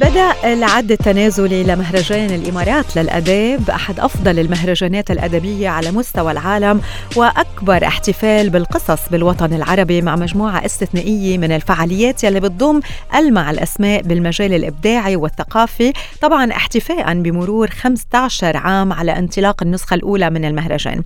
بدأ العد التنازلي لمهرجان الإمارات للأداب أحد أفضل المهرجانات الأدبية على مستوى العالم وأكبر احتفال بالقصص بالوطن العربي مع مجموعة استثنائية من الفعاليات يلي بتضم ألمع الأسماء بالمجال الإبداعي والثقافي. طبعا احتفاء بمرور 15 عام على انطلاق النسخة الأولى من المهرجان.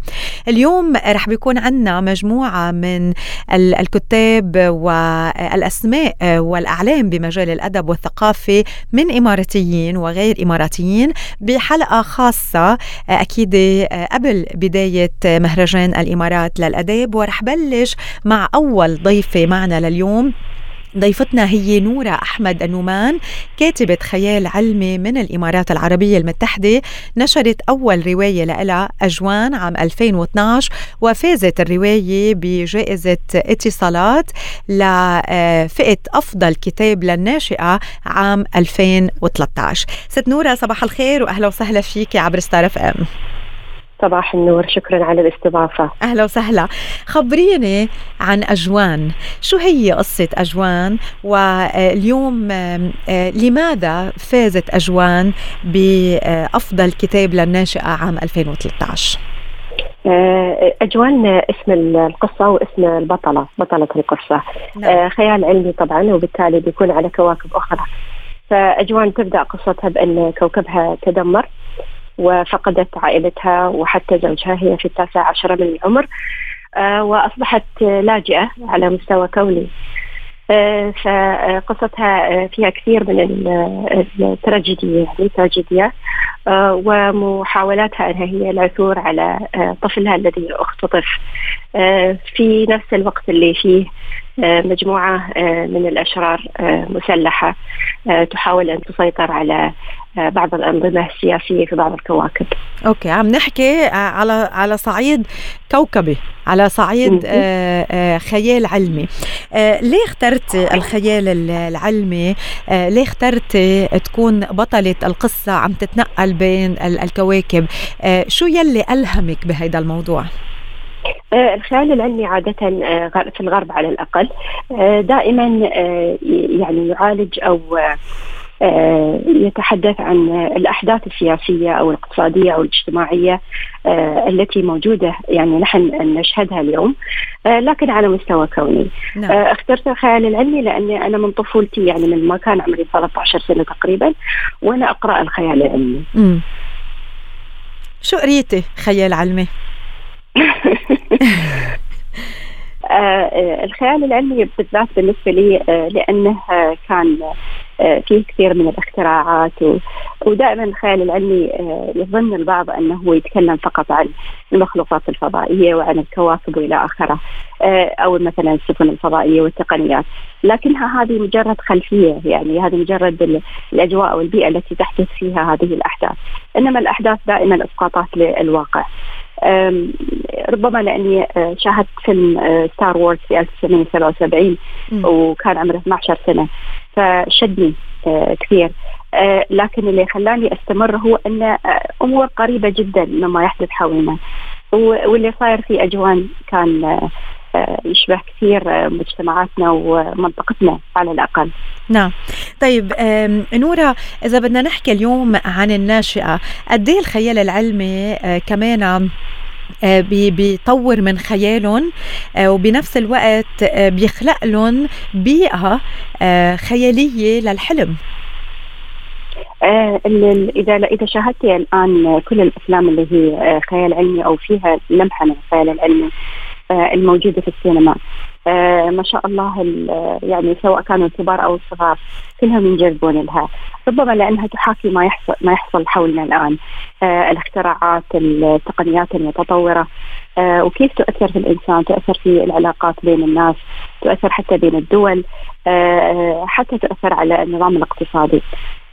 اليوم رح بيكون عندنا مجموعة من الكتاب والأسماء والأعلام بمجال الأدب والثقافة من إماراتيين وغير إماراتيين بحلقة خاصة آه، أكيد آه، قبل بداية مهرجان الإمارات للأداب ورح بلش مع أول ضيفة معنا لليوم. ضيفتنا هي نورة أحمد النومان كاتبة خيال علمي من الإمارات العربية المتحدة نشرت أول رواية لها أجوان عام 2012 وفازت الرواية بجائزة اتصالات لفئة أفضل كتاب للناشئة عام 2013 ست نورة صباح الخير وأهلا وسهلا فيك عبر ستار أف إم. صباح النور شكرا على الاستضافة. أهلا وسهلا. خبريني عن أجوان. شو هي قصة أجوان؟ واليوم آه، لماذا فازت أجوان بأفضل كتاب للناشئة عام 2013 آه، أجوان اسم القصة واسم البطلة بطلة القصة. نعم. آه، خيال علمي طبعا وبالتالي بيكون على كواكب أخرى. فأجوان تبدأ قصتها بأن كوكبها تدمر. وفقدت عائلتها وحتى زوجها هي في التاسع عشر من العمر آه، وأصبحت لاجئة على مستوى كوني. آه، فقصتها آه، فيها كثير من التراجيدية يعني تراجيديا ومحاولاتها أنها هي العثور على طفلها الذي أختطف. في نفس الوقت اللي فيه مجموعة من الأشرار مسلحة تحاول أن تسيطر على بعض الأنظمة السياسية في بعض الكواكب. أوكي عم نحكي على على صعيد كوكبي على صعيد آه، آه، خيال علمي. آه، ليه اخترت الخيال العلمي؟ ليه اخترت تكون بطلة القصة عم تتنقل بين الكواكب؟ شو يلي ألهمك بهذا الموضوع؟ الخيال العلمي عادة في الغرب على الأقل دائما يعني يعالج أو آه، يتحدث عن الأحداث السياسية أو الاقتصادية أو الاجتماعية آه، التي موجودة يعني نحن نشهدها اليوم آه، لكن على مستوى كوني نعم. اخترت الخيال العلمي لأني أنا من طفولتي يعني من ما كان عمري 13 سنة تقريبا وأنا أقرأ الخيال العلمي. شو قريتي خيال علمي؟ الخيال العلمي بالذات بالنسبة لي لأنه كان آه، فيه كثير من الاختراعات ودائما الخيال العلمي آه، يظن البعض أنه يتكلم فقط عن المخلوقات الفضائية وعن الكواكب وإلى آخره آه، أو مثلا السفن الفضائية والتقنيات. لكنها هذه مجرد خلفية يعني هذه مجرد الأجواء أو البيئه التي تحدث فيها هذه الأحداث. إنما الأحداث دائما إسقاطات للواقع. ربما لأني شاهدت فيلم ستار وورز في 1977 وكان عمره 12 سنة فشدني آه، كثير. لكن اللي خلاني أستمر هو أن أمور قريبة جدا مما يحدث حولنا. واللي صاير في أجوان كان يشبه كثير مجتمعاتنا ومنطقتنا على الأقل. نعم. طيب نورا إذا بدنا نحكي اليوم عن الناشئة، قد إيه الخيال العلمي كمان آه، بيطور من خيالهم آه، وبنفس الوقت آه، بيخلق لهم بيئة خيالية للحلم إذا إذا شاهدتي الآن كل الأفلام اللي هي خيال علمي أو فيها لمحة من الخيال العلمي الموجودة في السينما. آه ما شاء الله يعني سواء كانوا الكبار أو الصغار كلهم ينجذبون لها. ربما لأنها تحاكي ما يحصل ما يحصل حولنا الآن. آه الاختراعات التقنيات المتطورة. آه وكيف تؤثر في الإنسان تؤثر في العلاقات بين الناس تؤثر حتى بين الدول آه حتى تؤثر على النظام الاقتصادي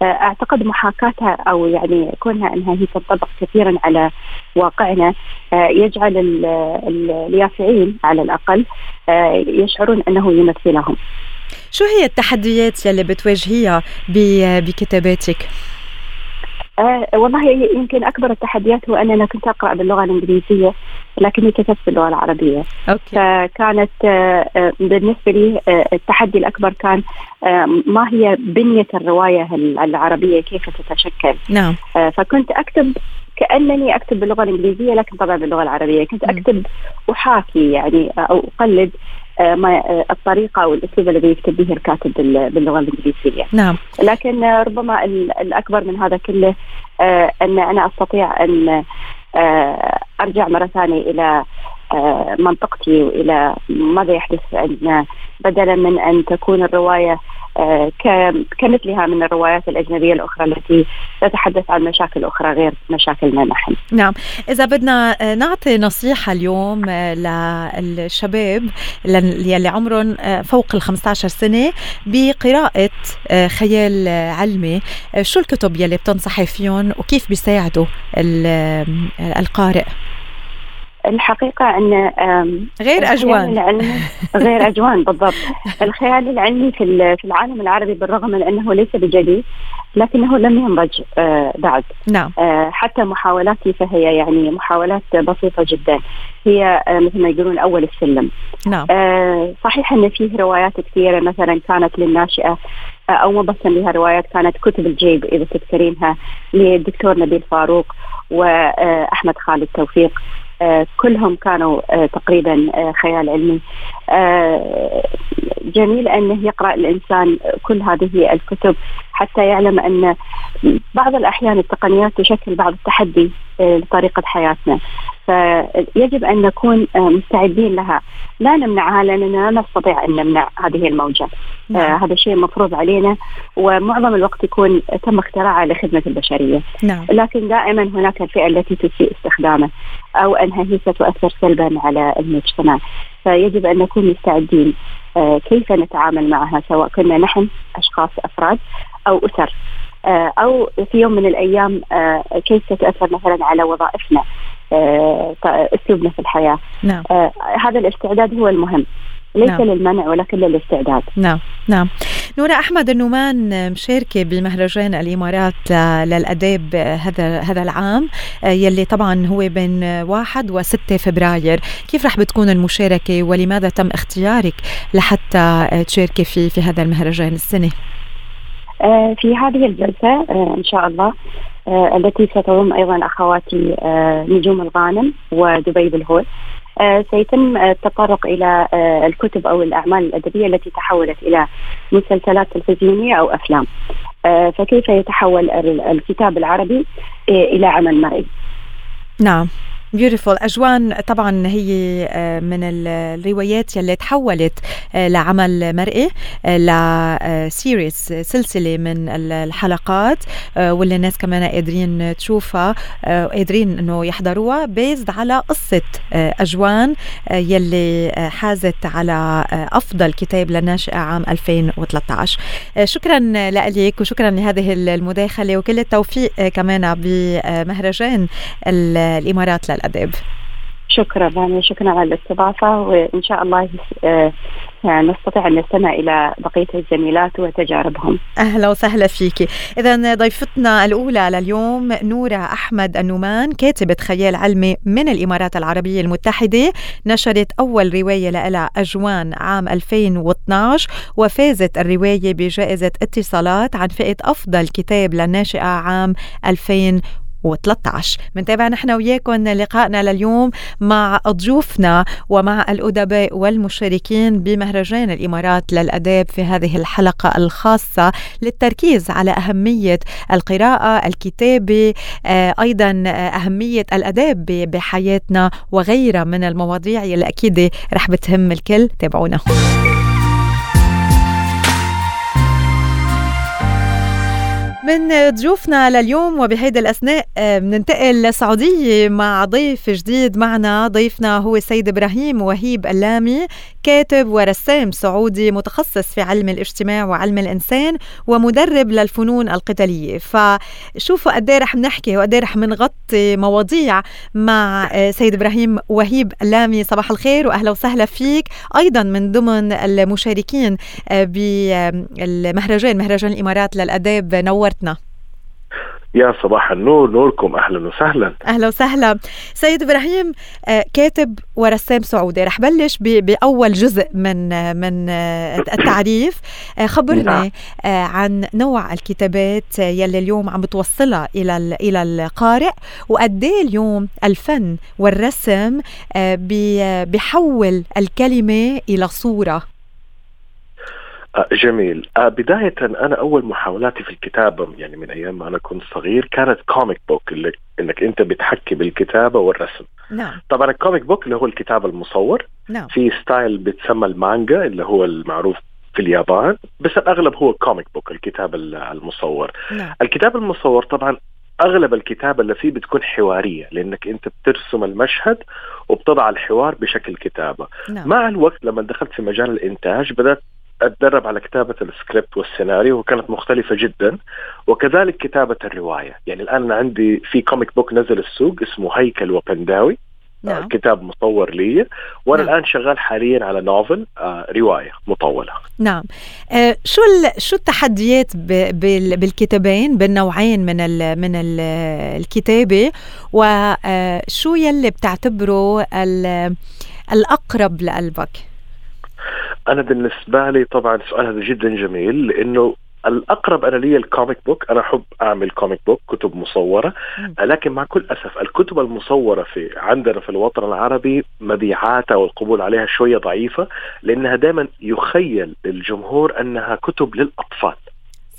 أعتقد محاكاتها أو يعني كونها أنها هي تنطبق كثيرا على واقعنا آه، يجعل اليافعين على الأقل آه، يشعرون أنه يمثلهم. شو هي التحديات يلي بتواجهيها بكتاباتك؟ آه والله يمكن أكبر التحديات هو أننا كنت أقرأ باللغة الإنجليزية لكني كتبت باللغة العربية. أوكي. فكانت آه, آه، بالنسبة لي آه التحدي الأكبر كان آه ما هي بنية الرواية العربية كيف تتشكل؟ نعم. آه فكنت أكتب كأنني أكتب باللغة الإنجليزية لكن طبعا باللغة العربية. كنت أكتب أحاكي يعني أو أقلد ما آه، الطريقة أو الأسلوب الذي يكتب به الكاتب باللغة الإنجليزية. نعم. لكن ربما الأكبر من هذا كله آه، أن أنا أستطيع أن أرجع مرة ثانية إلى منطقتي وإلى ماذا يحدث عندنا بدلا من أن تكون الرواية آه، كمثلها من الروايات الأجنبية الأخرى التي تتحدث عن مشاكل أخرى غير مشاكلنا نحن. نعم. إذا بدنا آه، نعطي نصيحة اليوم آه، للشباب يلي عمرهم فوق ال 15 سنة بقراءة خيال علمي. شو الكتب يلي بتنصحي فيهم وكيف بيساعدوا القارئ؟ الحقيقة أن غير أجوان. غير أجوان بالضبط. الخيال العلمي في في العالم العربي بالرغم من أنه ليس بجديد لكنه لم ينضج آه، بعد. نعم. آه، حتى محاولاته فهي يعني محاولات بسيطة جدا. هي آه، مثل ما يقولون أول السلم. نعم. صحيح أن فيه روايات كثيرة مثلا كانت للناشئة أو بس لها روايات كانت كتب الجيب إذا تذكرينها للدكتور نبيل فاروق واحمد خالد توفيق. كلهم كانوا آه، تقريبا آه، خيال علمي. جميل انه يقرأ الإنسان كل هذه الكتب حتى يعلم أن بعض الأحيان التقنيات تشكل بعض التحدي. لطريقه حياتنا. فيجب أن نكون مستعدين لها. لا نمنعها لأننا لا نستطيع أن نمنع هذه الموجة. نعم. آه هذا شيء مفروض علينا ومعظم الوقت يكون تم اختراعه لخدمة البشرية. نعم. لكن دائما هناك الفئة التي تسيء استخدامه أو أنها هي ستؤثر سلبا على المجتمع. فيجب أن نكون مستعدين. آه كيف نتعامل معها سواء كنا نحن أشخاص أفراد أو أسر. آه أو في يوم من الأيام آه كيف ستؤثر مثلا على وظائفنا آه، أسلوبنا في الحياة؟ نعم. آه هذا الاستعداد هو المهم ليس نعم. للمنع ولكن للاستعداد. نعم نعم. نورا أحمد النومان مشاركة بمهرجان الإمارات للاداب هذا هذا العام آه، يلي طبعا هو بين واحد وستة فبراير. كيف رح بتكون المشاركة ولماذا تم اختيارك لحتى تشاركي في في هذا المهرجان السنة؟ آه، في هذه الجلسة إن شاء الله آه، التي ستضم أيضا أخواتي آه، نجوم الغانم ودبي بالهول. آه، سيتم التطرق إلى الكتب أو الأعمال الأدبية التي تحولت إلى مسلسلات تلفزيونية أو أفلام. فكيف يتحول الكتاب العربي إلى عمل مرئي؟ نعم. بيوتيفول أجوان طبعا هي آه، من الروايات يلي تحولت آه، لعمل مرئي آه، لسيريس سلسلة من الحلقات واللي الناس كمان قادرين تشوفها قادرين إنه يحضروها بيزد على قصة أجوان يلي حازت على أفضل كتاب للناشئة عام 2013 شكرا لك وشكرا لهذه المداخلة وكل التوفيق كمان بمهرجان الإمارات لل الاداب شكرا يعني شكرا على الاستضافة وإن شاء الله آه، يعني نستطيع أن نستمع إلى بقية الزميلات وتجاربهم. أهلا وسهلا فيك. اذا ضيفتنا الأولى لليوم نورة أحمد النومان كاتبة خيال علمي من الإمارات العربية المتحدة، نشرت أول رواية لها أجوان عام 2012 وفازت الرواية بجائزة اتصالات عن فئة أفضل كتاب للناشئة عام 2000 و13 بنتابع نحن وياكم لقائنا لليوم مع ضيوفنا ومع الأدباء والمشاركين بمهرجان الإمارات للأداب في هذه الحلقة الخاصة للتركيز على أهمية القراءة الكتابة آه، أيضا أهمية الأداب بحياتنا وغيرها من المواضيع اللي أكيد رح بتهم الكل. تابعونا. من ضيوفنا لليوم وبهيدي الأثناء آه، بننتقل للسعودية مع ضيف جديد معنا. ضيفنا هو السيد إبراهيم وهيب اللامي كاتب ورسام سعودي متخصص في علم الاجتماع وعلم الإنسان ومدرب للفنون القتالية. فشوفوا قد إيه رح نحكي وقد إيه رح نغطي مواضيع مع آه، سيد إبراهيم وهيب اللامي. صباح الخير وأهلا وسهلا فيك. أيضا من ضمن المشاركين آه، بالمهرجان مهرجان الإمارات للأداب نورتنا يا صباح النور نوركم. أهلا وسهلا. أهلا وسهلا. سيد إبراهيم آه، كاتب ورسام سعودي. رح بلش بأول جزء من آه، من آه، التعريف. خبرني نعم. عن نوع الكتابات يلي اليوم عم بتوصلها إلى إلى القارئ وقد إيه اليوم الفن والرسم بحول الكلمة إلى صورة. جميل. آه، بداية أنا أول محاولاتي في الكتابة يعني من أيام ما أنا كنت صغير كانت comic book اللي إنك أنت بتحكي بالكتابة والرسم. نعم. طبعا ال comic book اللي هو الكتاب المصور نعم. في ستايل بتسمى المانجا اللي هو المعروف في اليابان بس الأغلب هو comic book الكتاب المصور. نعم. الكتاب المصور طبعا أغلب الكتابه اللي فيه بتكون حوارية لأنك أنت بترسم المشهد وبتضع الحوار بشكل كتابة. نعم. مع الوقت لما دخلت في مجال الإنتاج بدأت أتدرب على كتابة السكريبت والسيناريو وكانت مختلفة جدا. وكذلك كتابة الرواية. يعني الآن أنا عندي في comic book نزل السوق اسمه هيكل وبنداوي. نعم. كتاب مصور لي. وأنا نعم. الآن شغال حاليا على novel آه رواية مطولة. نعم. آه شو شو التحديات بالكتابين؟ بالنوعين من ال من ال الكتابة. وشو آه، يلي بتعتبره الأقرب لقلبك؟ أنا بالنسبة لي طبعا السؤال هذا جدا جميل لأنه الأقرب أنا لي ال comic book أنا أحب أعمل comic book كتب مصورة لكن مع كل أسف الكتب المصورة في عندنا في الوطن العربي مبيعاتها والقبول عليها شوية ضعيفة لأنها دائما يخيل للجمهور أنها كتب للأطفال.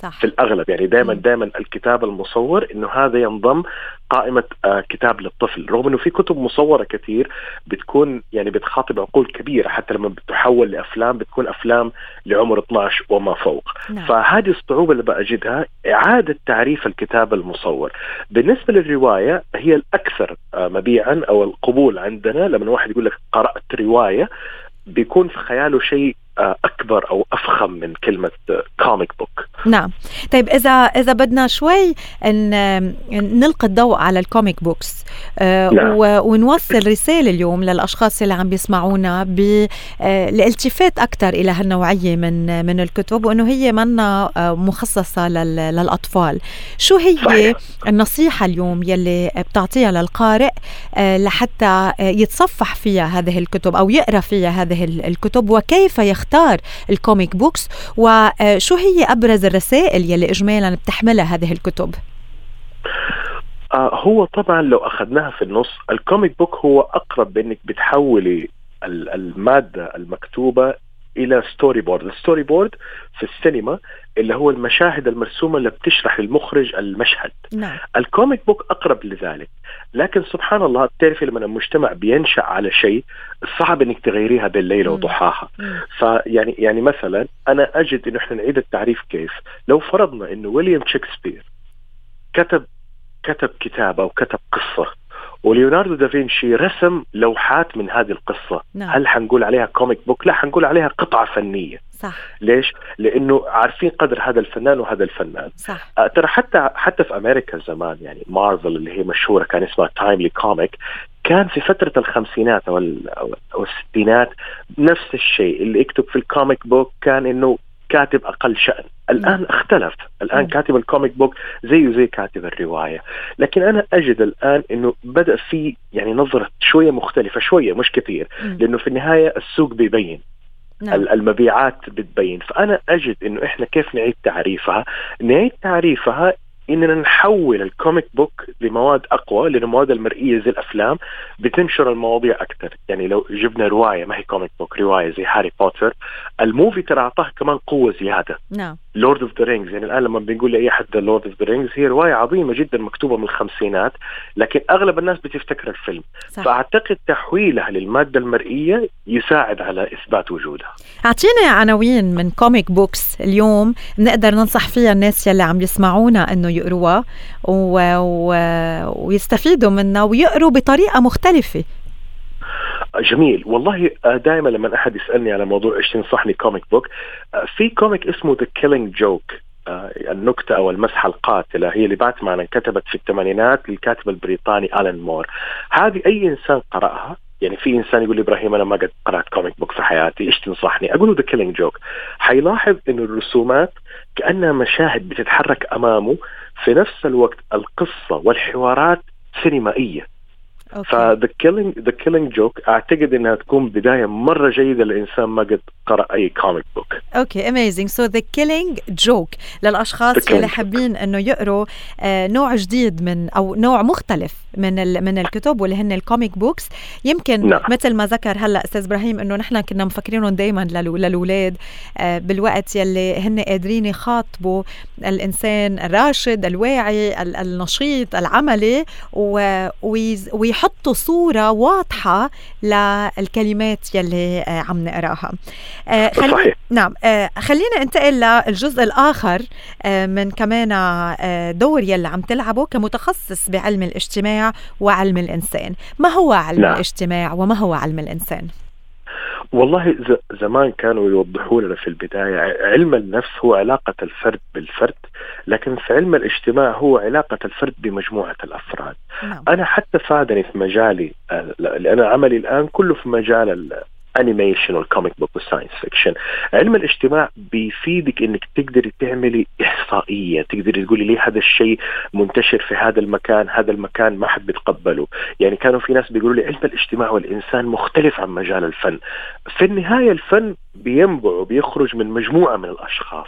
صح. في الأغلب. يعني دائما دائما الكتاب المصور إنه هذا ينضم قائمة آه كتاب للطفل. رغم إنه في كتب مصورة كثير بتكون يعني بتخاطب عقول كبيرة حتى لما بتحول لأفلام بتكون أفلام لعمر 12 وما فوق. نعم. فهذه الصعوبة اللي بجدها إعادة تعريف الكتاب المصور. بالنسبة للرواية هي الأكثر آه مبيعا أو القبول عندنا. لما واحد يقول لك قرأت رواية بيكون في خياله شيء أكبر أو أفخم من كلمة comic book نعم طيب إذا إذا بدنا شوي إن نلقي الضوء على ال comic books آه، نعم. ونوصل رسالة اليوم للأشخاص اللي عم بيسمعونا بالالتفات آه، أكثر إلى هالنوعية من من الكتب وإنه هي منا مخصصة للأطفال شو هي صحيح. النصيحة اليوم يلي بتعطيها للقارئ لحتى يتصفح فيها هذه الكتب أو يقرأ فيها هذه الكتب وكيف يخ تختار ال comic books وشو هي أبرز الرسائل يلي اجمالا بتحملها هذه الكتب؟ آه هو طبعا لو أخذناها في النص ال comic book هو أقرب بانك بتحولي المادة المكتوبة إلى story board، ال story board في السينما اللي هو المشاهد المرسومة اللي بتشرح للمخرج المشهد. نعم. ال comic book أقرب لذلك، لكن سبحان الله بتعرفي لما المجتمع بينشأ على شيء صعب إنك تغيريها بليلة وضحاها. فيعني يعني مثلا أنا أجد إنه إحنا نعيد التعريف كيف؟ لو فرضنا إنه ويليام شكسبير كتب كتب كتاب أو كتب قصة وليوناردو دافنشي رسم لوحات من هذه القصة نعم. هل حنقول عليها comic book لا حنقول عليها قطعة فنية صح. ليش لأنه عارفين قدر هذا الفنان وهذا الفنان صح. آه ترى حتى حتى في أمريكا زمان يعني مارفل اللي هي مشهورة كان اسمها Timely Comic كان في فترة الخمسينات أو, أو الستينات نفس الشيء اللي يكتب في ال comic book كان إنه كاتب أقل شأن. الآن م. اختلف. الآن م. كاتب ال comic book زيه زي كاتب الرواية. لكن أنا أجد الآن إنه بدأ في يعني نظرة شوية مختلفة شوية مش كثير لأنه في النهاية السوق بيبين. نعم. المبيعات بتبين. فأنا أجد إنه إحنا كيف نعيد تعريفها؟ نعيد تعريفها إننا نحول ال comic book لمواد أقوى لأن المواد المرئية زي الأفلام بتنشر المواضيع أكثر. يعني لو جبنا رواية ما هي comic book رواية زي هاري بوتر ال movie ترى اعطاه كمان قوة زيادة. نعم. Lord of the Rings يعني الآن لما بنقول لأي أحد Lord of the Rings هي رواية عظيمة جدا مكتوبة من الخمسينات لكن أغلب الناس بتفتكر الفيلم. صح. فأعتقد تحويلها للمادة المرئية يساعد على إثبات وجودها. أعطينا عناوين من comic books اليوم نقدر ننصح فيها الناس يلي عم يسمعونا إنه يقروها و... و... ويستفيدوا منها ويقروا بطريقة مختلفة. جميل. والله آه، دائما لما أحد يسألني على موضوع إيش تنصحني comic book في comic اسمه The Killing Joke النكتة أو المزحة القاتلة هي اللي باتمان انكتبت في الثمانينات للكاتب البريطاني ألان مور هذه أي إنسان قرأها؟ يعني في إنسان يقول لي إبراهيم أنا ما قد قرأت comic book في حياتي إيش تنصحني أقول له The Killing Joke حيلاحظ انه الرسومات كأنها مشاهد بتتحرك أمامه في نفس الوقت القصة والحوارات سينمائية. ف The Killing The Killing Joke أعتقد إنها تكون بداية مرة جيدة للانسان ما قد قرأ أي comic book Okay amazing so The Killing Joke للأشخاص اللي حابين إنه يقروا آه نوع جديد من أو نوع مختلف. من من الكتب واللي هن ال comic books يمكن نعم. مثل ما ذكر هلا أستاذ إبراهيم إنه نحن كنا مفكرينهم دائما للاولاد آه بالوقت يلي هن قادرين يخاطبوا الإنسان الراشد الواعي النشيط العملي ويحطوا صورة واضحة للكلمات يلي آه عم نقراها. آه خلي... صحيح. نعم. خلينا ننتقل للجزء الآخر من كمان دور يلي عم تلعبه كمتخصص بعلم الاجتماع. وعلم الإنسان ما هو علم نعم. الاجتماع وما هو علم الإنسان والله زمان كانوا يوضحوا لنا في البداية علم النفس هو علاقة الفرد بالفرد لكن في علم الاجتماع هو علاقة الفرد بمجموعة الأفراد نعم. أنا حتى فادني في مجالي آه، لأن عملي الآن كله في مجال animation وال comic book وال science fiction علم الاجتماع بيفيدك إنك تقدري تعملي إحصائية تقدري تقولي ليه هذا الشيء منتشر في هذا المكان هذا المكان ما حد بيتقبله يعني كانوا في ناس بيقولوا لي علم الاجتماع والإنسان مختلف عن مجال الفن. في النهاية الفن بينبع وبيخرج من مجموعة من الأشخاص.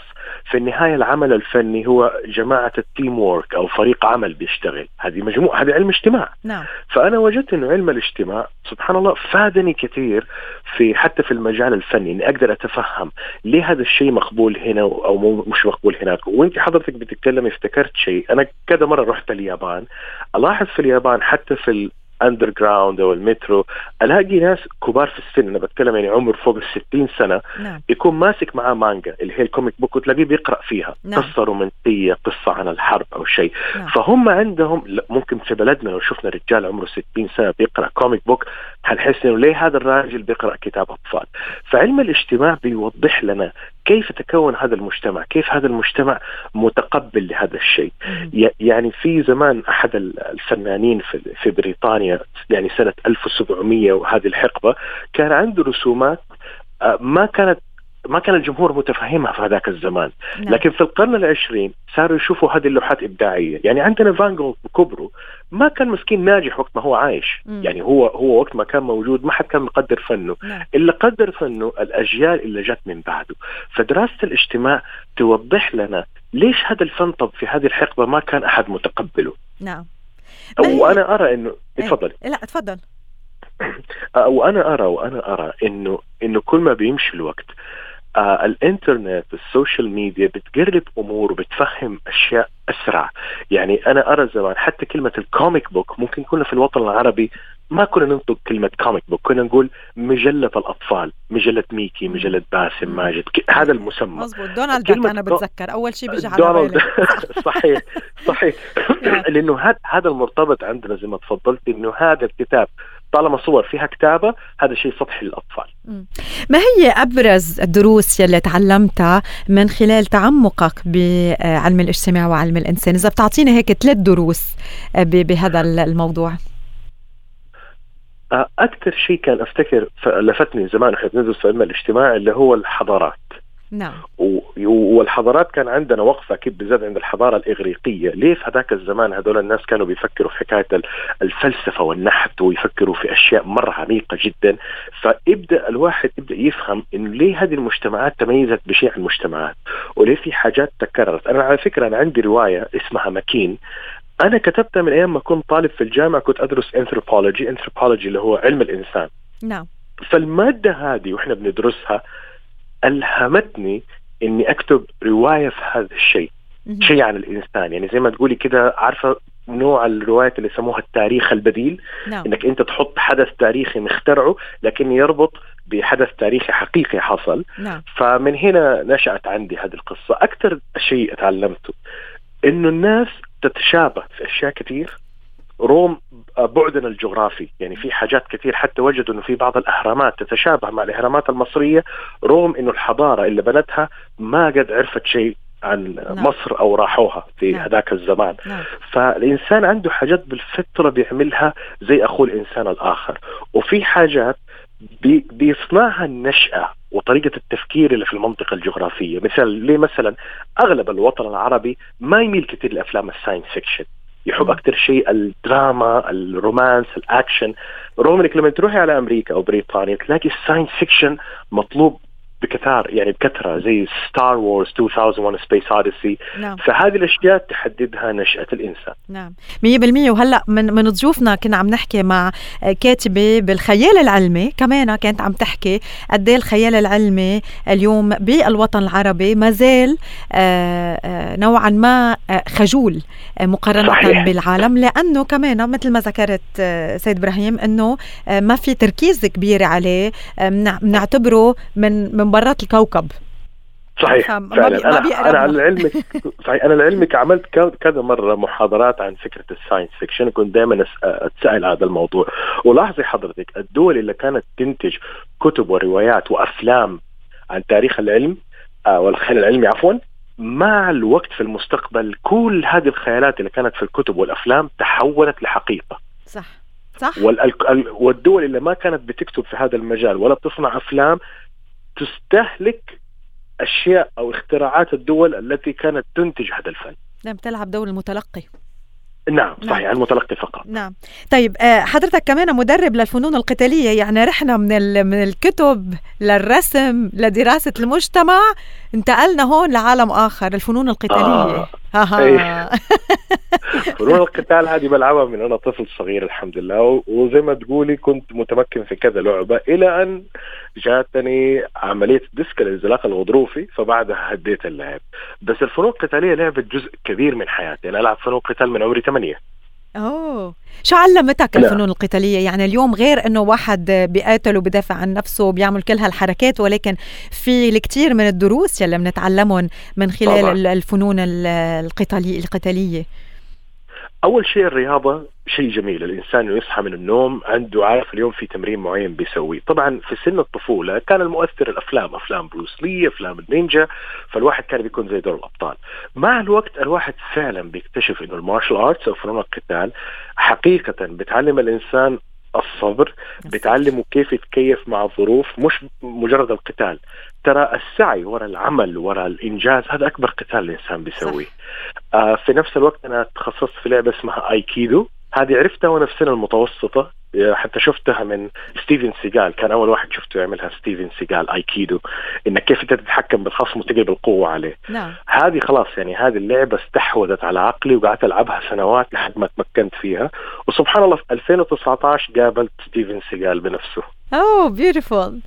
في النهاية العمل الفني هو جماعة ال team work أو فريق عمل بيشتغل. هذه مجموعة هذا علم اجتماع. نعم. فأنا وجدت إنه علم الاجتماع سبحان الله فادني كثير في حتى في المجال الفني إني أقدر أتفهم ليه هذا الشيء مقبول هنا أو مش مقبول هناك وأنت حضرتك بتتكلمي افتكرت شيء. أنا كذا مرة رحت اليابان. ألاحظ في اليابان حتى في underground أو المترو ألاقي ناس كبار في السن أنا بتكلم يعني عمر فوق ال 60 سنة نعم. يكون ماسك معاه مانجا اللي هي ال comic book وتلاقيه بيقرأ فيها نعم. قصة رومانسية قصة عن الحرب أو شيء نعم. فهم عندهم ممكن في بلدنا لو شفنا رجال عمره 60 سنة بيقرأ comic book حنحس إنه ليه هذا الراجل بيقرأ كتاب أطفال فعلم الاجتماع بيوضح لنا كيف تكون هذا المجتمع؟ كيف هذا المجتمع متقبل لهذا الشيء؟ يعني في زمان أحد الفنانين في بريطانيا يعني سنة 1700 وهذه الحقبة كان عنده رسومات آه، ما كانت ما كان الجمهور متفهمها في هذاك الزمان. نعم. لكن في القرن العشرين صاروا يشوفوا هذه اللوحات إبداعية. يعني عندنا فان جوغ بكبره ما كان مسكين ناجح وقت ما هو عايش. مم. يعني هو هو وقت ما كان موجود ما حد كان مقدر فنه. نعم. اللي قدر فنه الأجيال اللي جت من بعده. فدراسة الاجتماع توضح لنا ليش هذا الفن طب في هذه الحقبة ما كان أحد متقبله. نعم. وأنا أرى انه إيه، تفضل. لا تفضل. وأنا أرى وأنا أرى إنه إنه كل ما بيمشي الوقت آه الإنترنت ال social media بتقرب أمور وبتفهم أشياء أسرع. يعني أنا أرى زمان حتى كلمة ال comic book ممكن كنا في الوطن العربي ما كنا ننطق كلمة comic book كنا نقول مجلة الأطفال مجلة ميكي مجلة باسم ماجد هذا المسمى. مظبوط. دونالد أنا بتذكر. أول شيء بيجي على دونالد صحيح صحيح. لأنه هذا هذا المرتبط عندنا زي ما تفضلت إنه هذا الكتاب طالما صور فيها كتابة هذا شيء سطحي للأطفال. ما هي أبرز الدروس يلي تعلمتها من خلال تعمقك بعلم الاجتماع وعلم الإنسان؟ إذا بتعطينا هيك ثلاث دروس بهذا الموضوع. أكثر شيء كان أفتكر لفتني زمان إحنا بندرس في علم الاجتماع اللي هو الحضارات. نعم. والحضارات كان عندنا وقفه أكيد بالذات عند الحضارة الإغريقية، ليه في هذاك الزمان هذول الناس كانوا بيفكروا في حكاية الفلسفة والنحت ويفكروا في أشياء مرة عميقة جدا، فابدا الواحد يبدأ يفهم إنه ليه هذه المجتمعات تميزت بشيء عن المجتمعات، وليه في حاجات تكررت، أنا على فكرة أنا عندي رواية اسمها ماكين. أنا كتبتها من أيام ما كنت طالب في الجامعة كنت أدرس انثروبولوجي انثروبولوجي اللي هو علم الإنسان. نعم. فالمادة هذه وإحنا بندرسها ألهمتني إني أكتب رواية في هذا الشيء. شيء عن الإنسان. يعني زي ما تقولي كده عارفة نوع الروايات اللي يسموها التاريخ البديل؟ نعم. إنك أنت تحط حدث تاريخي مخترعه لكن يربط بحدث تاريخي حقيقي حصل. نعم. فمن هنا نشأت عندي هذه القصة. أكثر شيء تعلمته إنه الناس تتشابه في أشياء كثير. رغم بعدنا الجغرافي يعني في حاجات كثير حتى وجدوا إنه في بعض الأهرامات تتشابه مع الأهرامات المصرية رغم إنه الحضارة اللي بنتها ما قد عرفت شيء عن نعم. مصر أو راحوها في نعم. هذاك الزمان نعم. فالإنسان عنده حاجات بالفطرة بيعملها زي اخوه الإنسان الآخر وفي حاجات بي بيصنعها النشأة وطريقة التفكير اللي في المنطقة الجغرافية مثال ليه مثلا أغلب الوطن العربي ما يميل كثير لأفلام ال science fiction يحب أكثر شيء الدراما ال romance ال action. رغم انك لما تروحي على أمريكا أو بريطانيا تلاقي ال science fiction مطلوب بكثار يعني بكثرة زي Star Wars 2001 Space Odyssey نعم. فهذه الأشياء تحددها نشأة الإنسان. نعم. 100% وهلأ من من ضيوفنا كنا عم نحكي مع كاتبة بالخيال العلمي كمان كانت عم تحكي قد إيه الخيال العلمي اليوم بالوطن العربي ما زال آه، آه، نوعا ما آه، خجول مقارنة صحيح. بالعالم. لأنه كمان مثل ما ذكرت سيد إبراهيم إنه ما في تركيز كبير عليه بنعتبره من من برات الكوكب. صحيح فعلا. أنا أنا على علمك صحيح أنا لعلمك عملت كذا مرة محاضرات عن فكرة ال science fiction كنت دائما اتسال هذا الموضوع. ولاحظي حضرتك الدول اللي كانت تنتج كتب وروايات وأفلام عن تاريخ العلم آه، والخيال العلمي عفوا مع الوقت في المستقبل كل هذه الخيالات اللي كانت في الكتب والأفلام تحولت لحقيقة؟ صح. صح. والدول اللي ما كانت بتكتب في هذا المجال ولا بتصنع أفلام تستهلك أشياء أو اختراعات الدول التي كانت تنتج هذا الفن نعم تلعب دور المتلقي نعم صحيح نعم. المتلقي فقط نعم طيب آه، حضرتك كمان مدرب للفنون القتالية يعني رحنا من من الكتب للرسم لدراسة المجتمع انتقلنا هون لعالم آخر الفنون القتالية آه. إيه. فنون القتال هذه بلعبها من أنا طفل صغير الحمد لله وزي ما تقولي كنت متمكن في كذا لعبة إلى أن جاتني عملية ديسك الانزلاق الغضروفي فبعدها هديت اللعب. بس الفنون القتالية لعبت جزء كبير من حياتي. أنا ألعب فنون قتال من عمري ثمانيه أوه. شو علمتك الفنون القتالية؟ يعني اليوم غير إنه واحد بيقاتل وبدافع عن نفسه وبيعمل كل هالحركات ولكن في الكثير من الدروس يلي بنتعلمهم من خلال طبعا. الفنون القتاليه القتالية. أول شيء الرياضة شيء جميل الإنسان يصحى من النوم عنده عارف اليوم في تمرين معين بيسويه. طبعا في سن الطفولة كان المؤثر الأفلام أفلام بروس لي أفلام النينجا فالواحد كان بيكون زي دور الأبطال. مع الوقت الواحد فعلا بيكتشف إنه ال martial arts أو فنون القتال حقيقه بتعلم الإنسان الصبر بتعلمه كيف يتكيف مع الظروف مش مجرد القتال. ترى السعي وراء العمل وراء الإنجاز هذا أكبر قتال الإنسان بيسويه. آه في نفس الوقت أنا تخصصت في لعبة اسمها ايكيدو هذه عرفتها وأنا في السنة المتوسطة. حتى شفتها من ستيفن سيجال. كان أول واحد شفته يعملها ستيفن سيجال أيكيدو. إنك كيف أنت تتحكم بالخصم وتقلب القوة عليه. نعم. هذه خلاص يعني هذه اللعبة استحوذت على عقلي وقعدت ألعبها سنوات لحد ما تمكنت فيها. وسبحان الله في 2019 قابلت ستيفن سيجال بنفسه. أوه beautiful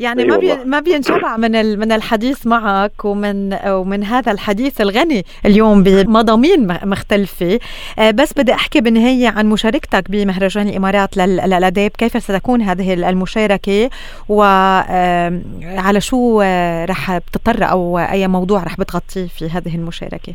يعني ما بي ما بينشبع من من الحديث معك ومن ومن هذا الحديث الغني اليوم بمضامين مختلفة. آه، بس بدي أحكي بالنهايه عن مشاركتك بمهرجان الإمارات للاداب كيف ستكون هذه المشاركة؟ وعلى شو آه، رح بتطرق أو أي موضوع رح بتغطيه في هذه المشاركة؟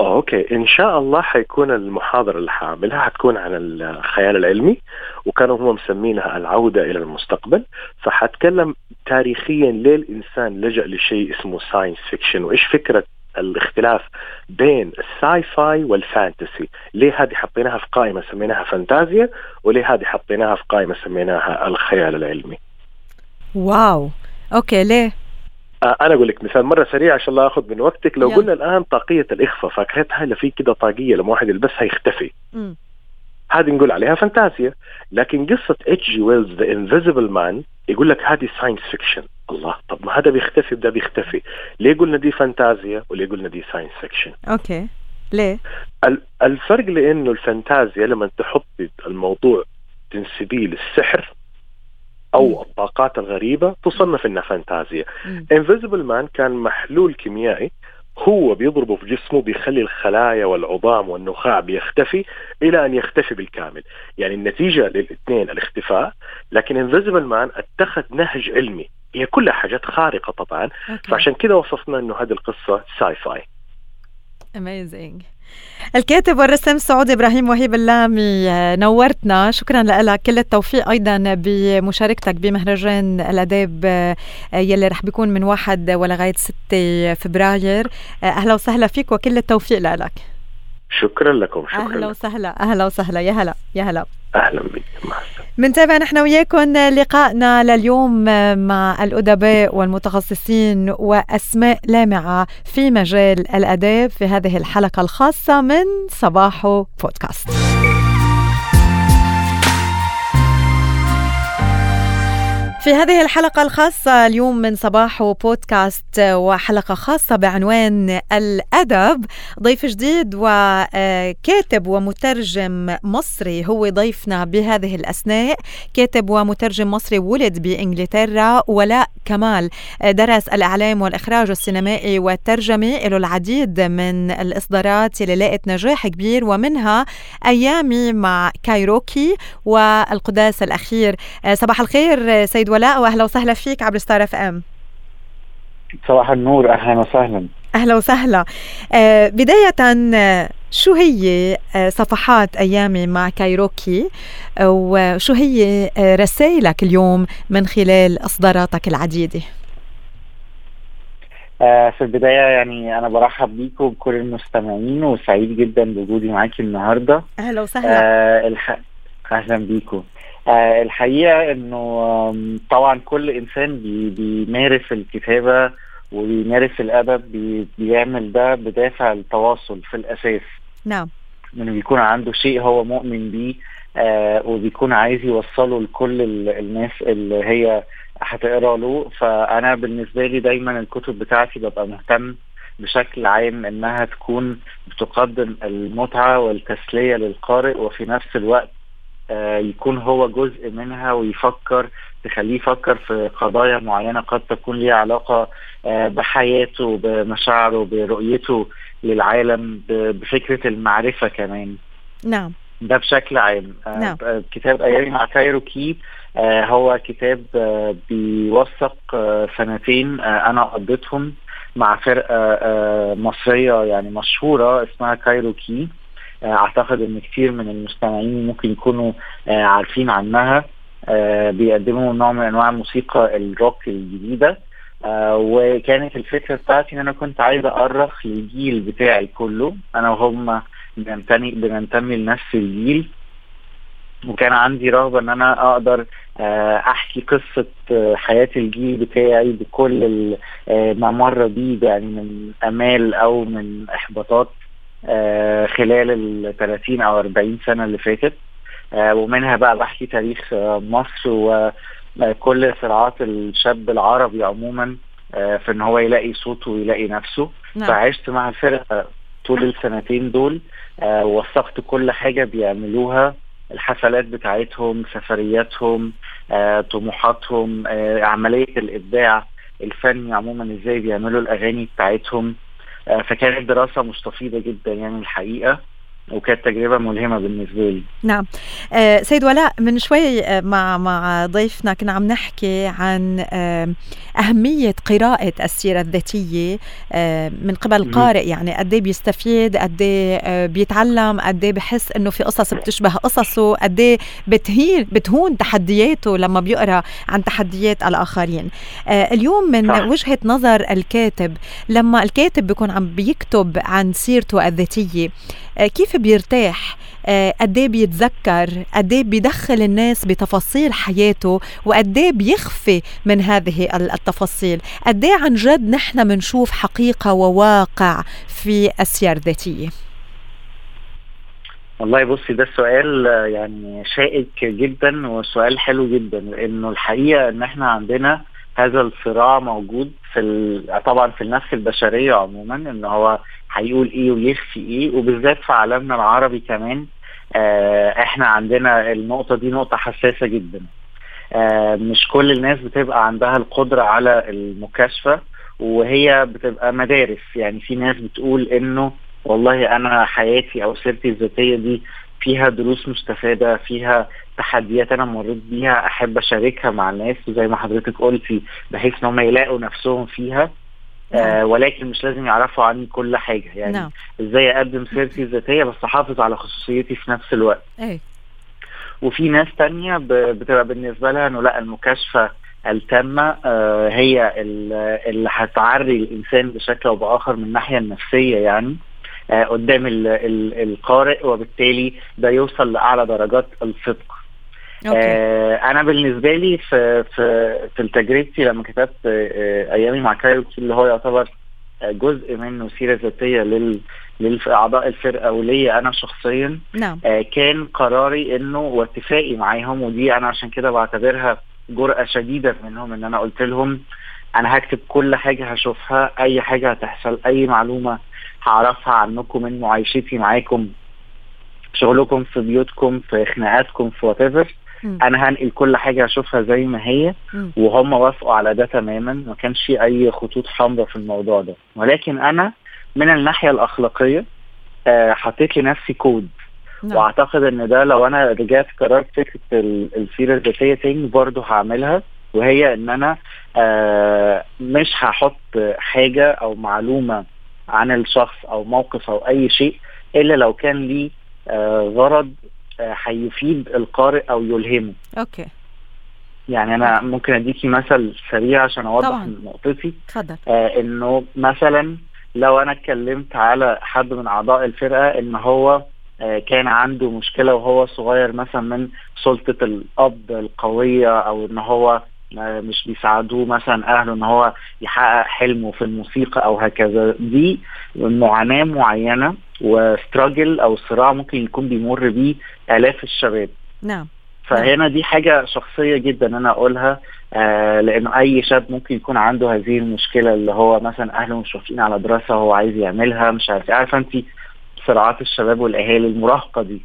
Okay. إن شاء الله حيكون المحاضرة اللي حاعملها حتكون عن الخيال العلمي وكانوا هم مسمينها العودة إلى المستقبل. فحتكلم تاريخيا ليه الانسان لجأ لشيء اسمه science fiction وإيش فكرة الاختلاف بين ال sci-fi وال fantasy. ليه هذه حطيناها في قائمة سميناها فانتازيا وليه هذه حطيناها في قائمة سميناها الخيال العلمي؟ Wow. Okay ليه؟ آه، أنا أقول لك مثال مرة سريع عشان لا أخذ من وقتك. لو قلنا الآن طاقية الإخفاء فاكرتها اللي في كده طاقية لما واحد يلبسها يختفي. هذه نقول عليها فانتازيا. لكن قصة H. G. Wells The Invisible Man يقول لك هذه science fiction الله طب ما هذا بيختفي وده بيختفي. ليه قلنا دي فانتازيا وليه قلنا دي science fiction Okay. ليه؟ الفرق لإنه الفانتازيا لما تحطي الموضوع تنسبيه للسحر أو الطاقات الغريبة تصنف إنها فانتازيا. Invisible Man كان محلول كيميائي هو بيضربه في جسمه بيخلي الخلايا والعظام والنخاع بيختفي إلى أن يختفي بالكامل. يعني النتيجة للاثنين الاختفاء لكن Invisible Man اتخذ نهج علمي. هي كلها حاجات خارقة طبعا. Okay. فعشان كذا وصفنا إنه هذه القصة sci-fi اميزنج الكاتب والرسام السعودي إبراهيم وهيب اللامي نورتنا. شكرا لك. كل التوفيق أيضا بمشاركتك بمهرجان الاداب يلي رح بيكون من واحد ولغاية 6 فبراير. أهلا وسهلا فيك وكل التوفيق لك. شكرا لكم شكرا أهلا وسهلا أهلا وسهلا. يا هلا يا هلا. أهلا بك. مع السلامة. بنتابع نحن وياكم لقائنا لليوم مع الأدباء والمتخصصين وأسماء لامعة في مجال الأداب في هذه الحلقة الخاصة من صباحو بودكاست. في هذه الحلقة الخاصة اليوم من صباح بودكاست وحلقة خاصة بعنوان الأدب. ضيف جديد وكاتب ومترجم مصري هو ضيفنا بهذه الأثناء. كاتب ومترجم مصري ولد بإنجلترا ولاء كمال درس الإعلام والإخراج السينمائي والترجمة له العديد من الإصدارات اللي لاقت نجاح كبير ومنها أيامي مع كايروكي والقداس الأخير. صباح الخير سيد ولاء وأهلا وسهلا فيك عبر Star FM. صباح النور أهلا وسهلا. أهلا وسهلا. آه بداية شو هي صفحات أيامي مع كايروكي؟ وشو هي رسائلك اليوم من خلال إصداراتك العديدة؟ في البداية يعني أنا برحب بيكم بكل المستمعين وسعيد جدا بوجودي معاكي النهاردة. أهلا وسهلا. آه الح... أهلا بيكم. آه الحقيقة إنه طبعا كل إنسان بي بيمارس الكتابة وبيمارس الأدب بي بيعمل ده بدافع التواصل في الأساس. نعم. إنه بيكون عنده شيء هو مؤمن بيه آه وبيكون عايز يوصله لكل الناس اللي هي هتقرأ له. فأنا بالنسبة لي دايما الكتب بتاعتي ببقى مهتم بشكل عام إنها تكون بتقدم المتعة والتسلية للقارئ وفي نفس الوقت يكون هو جزء منها ويفكر تخليه يفكر في قضايا معينة قد تكون ليها علاقة آه بحياته بمشاعره برؤيته للعالم بفكرة المعرفة كمان. نعم. ده بشكل عام. آه نعم. كتاب ايامي مع كايروكي هو كتاب بيوثق سنتين أنا قضيتهم مع فرقة مصرية يعني مشهورة اسمها كايروكي. أعتقد إن كتير من المستمعين ممكن يكونوا عارفين عنها. بيقدموا نوع من أنواع الموسيقى الروك الجديدة. وكانت الفكرة بتاعتي إن أنا كنت عايز اؤرخ للجيل بتاعي كله. أنا وهم بننتمي بننتمي لنفس الجيل. وكان عندي رغبة إن أنا أقدر أحكي قصة حياة الجيل بتاعي بكل ما مر بيه يعني من آمال أو من إحباطات. آه خلال ال 30 أو 40 سنة اللي فاتت. آه ومنها بقى بحكي تاريخ آه مصر وكل صراعات الشاب العربي عموما في إن هو يلاقي صوته ويلاقي نفسه. نعم. فعشت مع الفرقة طول السنتين دول وثقت كل حاجة بيعملوها. الحفلات بتاعتهم سفرياتهم طموحاتهم عملية الإبداع الفني عموما إزاي بيعملوا الأغاني بتاعتهم. فكانت دراسة مستفيضه جدا يعني الحقيقة. وكانت تجربة ملهمة بالنسبة لي. نعم. آه سيد ولاء من شوي مع مع ضيفنا كنا عم نحكي عن آه أهمية قراءة السيرة الذاتية آه من قبل القارئ يعني قد إيه بيستفيد قد إيه بيتعلم قد إيه بحس إنه في قصص بتشبه قصصه قد إيه بتهين بتهون تحدياته لما بيقرأ عن تحديات الآخرين. اليوم من صح. وجهة نظر الكاتب لما الكاتب بيكون عم بيكتب عن سيرته الذاتية كيف بيرتاح؟ قد إيه بيتذكر؟ قد إيه بيدخل الناس بتفاصيل حياته؟ وقد إيه بيخفي من هذه التفاصيل؟ قد إيه عن جد نحن بنشوف حقيقة وواقع في السير الذاتية؟ والله بصي ده سؤال يعني شائك جدا وسؤال حلو جدا لأنه الحقيقة إن إحنا عندنا هذا الصراع موجود في طبعا في النفس البشرية عموما إن هو هيقول إيه ويخفي إيه وبالذات في عالمنا العربي كمان آه إحنا عندنا النقطة دي نقطة حساسة جدا. آه مش كل الناس بتبقى عندها القدرة على المكاشفة وهي بتبقى مدارس. يعني في ناس بتقول إنه والله أنا حياتي أو سيرتي الذاتية دي فيها دروس مستفادة فيها تحديات أنا مريت بيها أحب أشاركها مع الناس. وزي ما حضرتك قلتي بحيث إن هم يلاقوا نفسهم فيها. آه ولكن مش لازم يعرفوا عني كل حاجة. يعني نعم. إزاي أقدم سيرتي الذاتية بس أحافظ على خصوصيتي في نفس الوقت. إيه. وفي ناس تانية بتبقى بالنسبة لها إنه لا المكاشفة التامة آه، هي ال- اللي هتعري الإنسان بشكل أو بآخر من الناحية النفسية يعني آه، قدام ال- ال- القارئ وبالتالي ده يوصل لأعلى درجات الصدق. آه أنا بالنسبة لي في في في تجربتي لما كتبت آه أيامي مع كايروكي اللي هو يعتبر آه، جزء منه سيرة ذاتية لل للأعضاء الفرقة وليا أنا شخصيا. نعم. آه، كان قراري إنه واتفاقي معاهم ودي أنا عشان كده بعتبرها جرأة شديدة منهم إن أنا قلت لهم أنا هكتب كل حاجة هشوفها أي حاجة هتحصل أي معلومة هعرفها عنكم من معيشتي معاكم شغلكم في بيوتكم في خناقاتكم في وات مم. أنا هنقل كل حاجة أشوفها زي ما هي مم. وهم وافقوا على ده تماما. ما كانش أي خطوط حمراء في الموضوع ده. ولكن أنا من الناحية الأخلاقية آه، حطيت لنفسي كود. نعم. وأعتقد إن ده لو أنا رجعت قررت فكرة ال- السيرة الذاتية تاني برضه هعملها. وهي إن أنا آه مش هحط حاجة أو معلومة عن الشخص أو موقف أو أي شيء إلا لو كان ليه آه غرض هيفيد القارئ أو يلهمه. okay. يعني أنا ممكن اديكي مثل سريع عشان أوضح طبعاً. نقطتي. آه إنه مثلا لو أنا اتكلمت على حد من أعضاء الفرقة إن هو آه كان عنده مشكلة وهو صغير مثلا من سلطة الأب القوية أو إن هو آه مش بيساعدوه مثلا أهله إن هو يحقق حلمه في الموسيقى أو هكذا. دي معاناة معينة وستراجل أو صراع ممكن يكون بيمر بيه آلاف الشباب. نعم. فهنا دي حاجة شخصية جدا أنا أقولها آه لأنه أي شاب ممكن يكون عنده هذه المشكلة اللي هو مثلا أهله مش موافقين على دراسة هو عايز يعملها مش عارف إيه. عارفة أنت صراعات الشباب والأهالي المراهقة دي.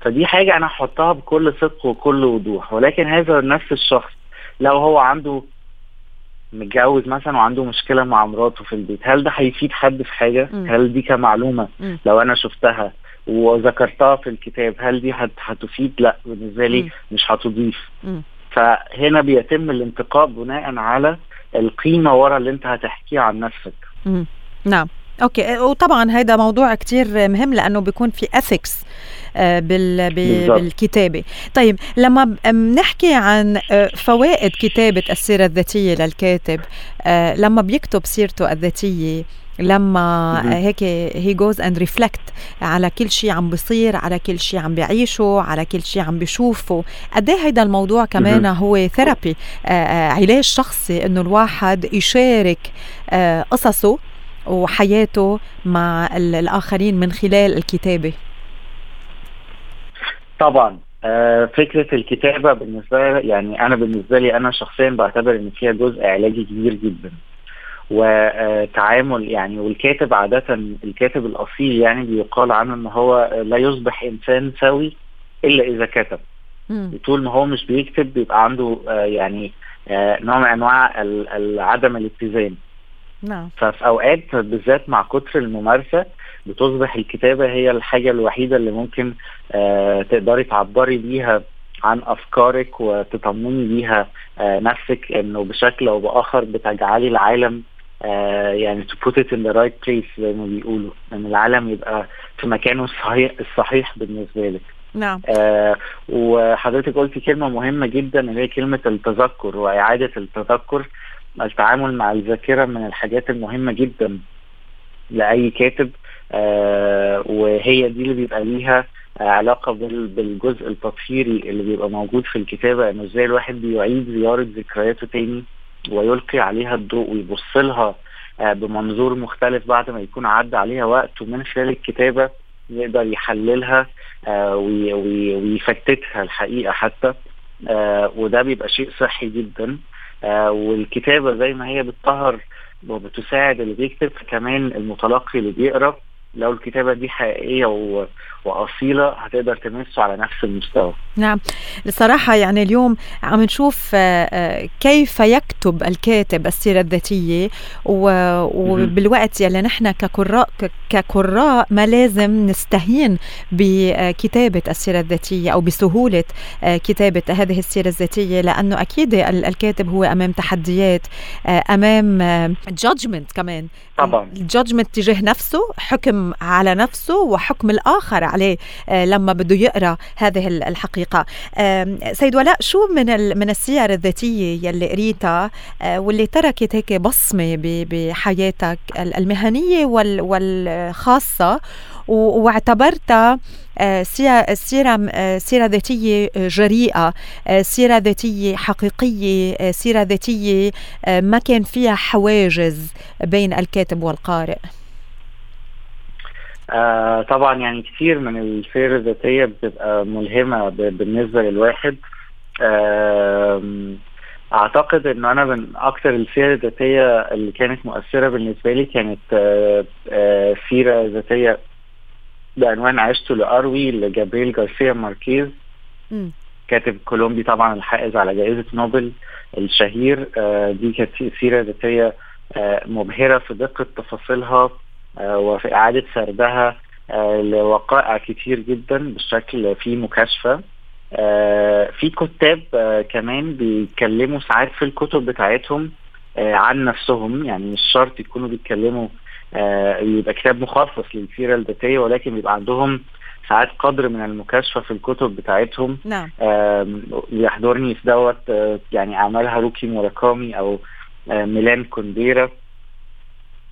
فدي حاجة أنا أحطها بكل صدق وكل وضوح ولكن هذا نفس الشخص لو هو عنده متجوز مثلا وعنده مشكلة مع مراته في البيت هل ده هيفيد حد في حاجة؟ مم. هل دي كمعلومة مم. لو أنا شفتها وذكرتها في الكتاب هل دي هت- هتفيد؟ لا بالنسبة لي. مش هتضيف. فهنا بيتم الانتقاء بناء على القيمة ورا اللي أنت هتحكيه عن نفسك مم. نعم okay وطبعا هذا موضوع كتير مهم لأنه بيكون في ethics. بالكتابة طيب لما بنحكي عن آه، فوائد كتابة السيرة الذاتية للكاتب آه، لما بيكتب سيرته الذاتية لما. هيك هي goes and reflect على كل شيء عم بيصير على كل شيء عم بيعيشه على كل شيء عم بيشوفه قد إيه هيدا الموضوع كمان. هو ثيرابي علاج شخصي إنه الواحد يشارك آه، قصصه وحياته مع ال- الآخرين من خلال الكتابة طبعا. آه، فكرة الكتابة بالنسبة يعني أنا بالنسبة لي أنا شخصيا بعتبر إن فيها جزء علاجي كبير جدا. وتعامل يعني والكاتب عادة الكاتب الأصيل يعني بيقال عنه إن هو لا يصبح إنسان سوي إلا إذا كتب. طول ما هو مش بيكتب بيبقى عنده آه، يعني آه، نوع من ال- عدم الاتزان. نعم. ففي أوقات بالذات مع كتر الممارسة بتصبح الكتابة هي الحاجة الوحيدة اللي ممكن آه تقدري تعبري بيها عن أفكارك وتطمني بيها آه نفسك إنه بشكل أو بآخر بتجعلي العالم آه يعني to put it in the right place زي ما بيقولوا إن العالم يبقى في مكانه الصحيح الصحيح بالنسبة لك. نعم. آه وحضرتك قلتي كلمة مهمة جدا اللي هي كلمة التذكر وإعادة التذكر التعامل مع الذاكرة من الحاجات المهمة جدا لأي كاتب. وهي دي اللي بيبقى ليها آه بال- بالجزء التطهيري اللي بيبقى موجود في الكتابة. إنه إزاي الواحد بيعيد زيارة ذكرياته تاني ويلقي عليها الضوء ويبص لها آه بمنظور مختلف بعد ما يكون عدى عليها وقت ومن خلال الكتابة يقدر يحللها آه، وي- وي- ويفتتها الحقيقة حتى. آه، وده بيبقى شيء صحي جدا. آه، والكتابة زي ما هي بتطهر وبتساعد اللي بيكتب فكمان المتلقي اللي بيقرأ لو الكتابة دي حقيقية. وأصيلة هتقدر تمسه على نفس المستوى. نعم. الصراحة يعني اليوم عم نشوف آه، آه، كيف يكتب الكاتب السيرة الذاتية وبالوقت يلي نحن كقراء كقراء ما لازم نستهين بكتابة السيرة الذاتية أو بسهولة آه، كتابة هذه السيرة الذاتية لأنه أكيد الكاتب هو أمام تحديات أمام judgment كمان. طبعا. ال judgment تجاه نفسه حكم على نفسه وحكم الآخر عليه آه، لما بده يقرأ هذه الحقيقة. سيد ولاء شو من من السير الذاتية يلي قريتها آه، واللي تركت هيك بصمة بحياتك المهنية والخاصة واعتبرتها آه، سيرة سيرة ذاتية جريئة سيرة ذاتية حقيقية سيرة ذاتية ما كان فيها حواجز بين الكاتب والقارئ. آه طبعا يعني كثير من السير الذاتية بتبقى ملهمة بالنسبة للواحد. آه أعتقد انه أنا من أكثر السير الذاتية اللي كانت مؤثرة بالنسبة لي كانت آه آه سيرة ذاتية بعنوان عشت لأروي لجابريل جارسيا ماركيز. م. كاتب كولومبي طبعا الحائز على جائزة نوبل الشهير. آه دي كانت سيرة ذاتية آه مبهرة في دقة تفاصيلها. آه، وفي إعادة سردها آه، لوقائع كتير جدا بشكل فيه مكاشفة. آه، في كتاب كمان بيتكلموا ساعات في الكتب بتاعتهم عن نفسهم. يعني مش شرط يكونوا بيتكلموا يبقى كتاب مخصص للسيرة الذاتية ولكن بيبقى عندهم ساعات قدر من المكاشفة في الكتب بتاعتهم. نعم. يحضرني في دوت يعني أعمال هاروكي موراكامي أو ميلان كونديرا.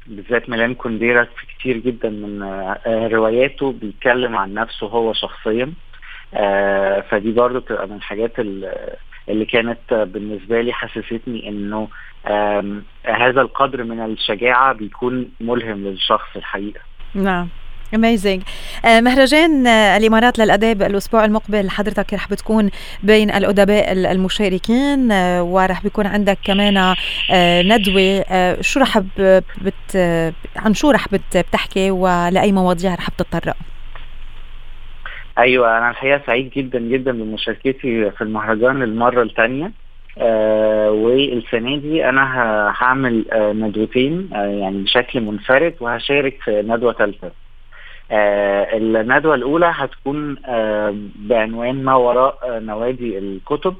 بالذات ميلان كونديرا في كتير جدا من آه، رواياته بيتكلم عن نفسه هو شخصيا. آه، فدي برضو بتبقى من الحاجات اللي كانت بالنسبة لي حسستني إنه هذا القدر من الشجاعة بيكون ملهم للشخص الحقيقة. نعم. اميزنج آه، مهرجان آه، الإمارات للأداب الأسبوع المقبل. حضرتك رح بتكون بين الأدباء المشاركين آه، ورح بيكون عندك كمان ندوة. شو رح بت عن شو رح بتحكي ولأي مواضيع رح بتتطرق؟ أيوه أنا الحقيقة سعيد جدا جدا بمشاركتي في المهرجان للمرة الثانية آه والسنة دي أنا هعمل آه ندوتين آه يعني بشكل منفرد وهشارك في ندوة ثالثه آه الندوة الأولى هتكون آه بعنوان ما وراء آه نوادي الكتب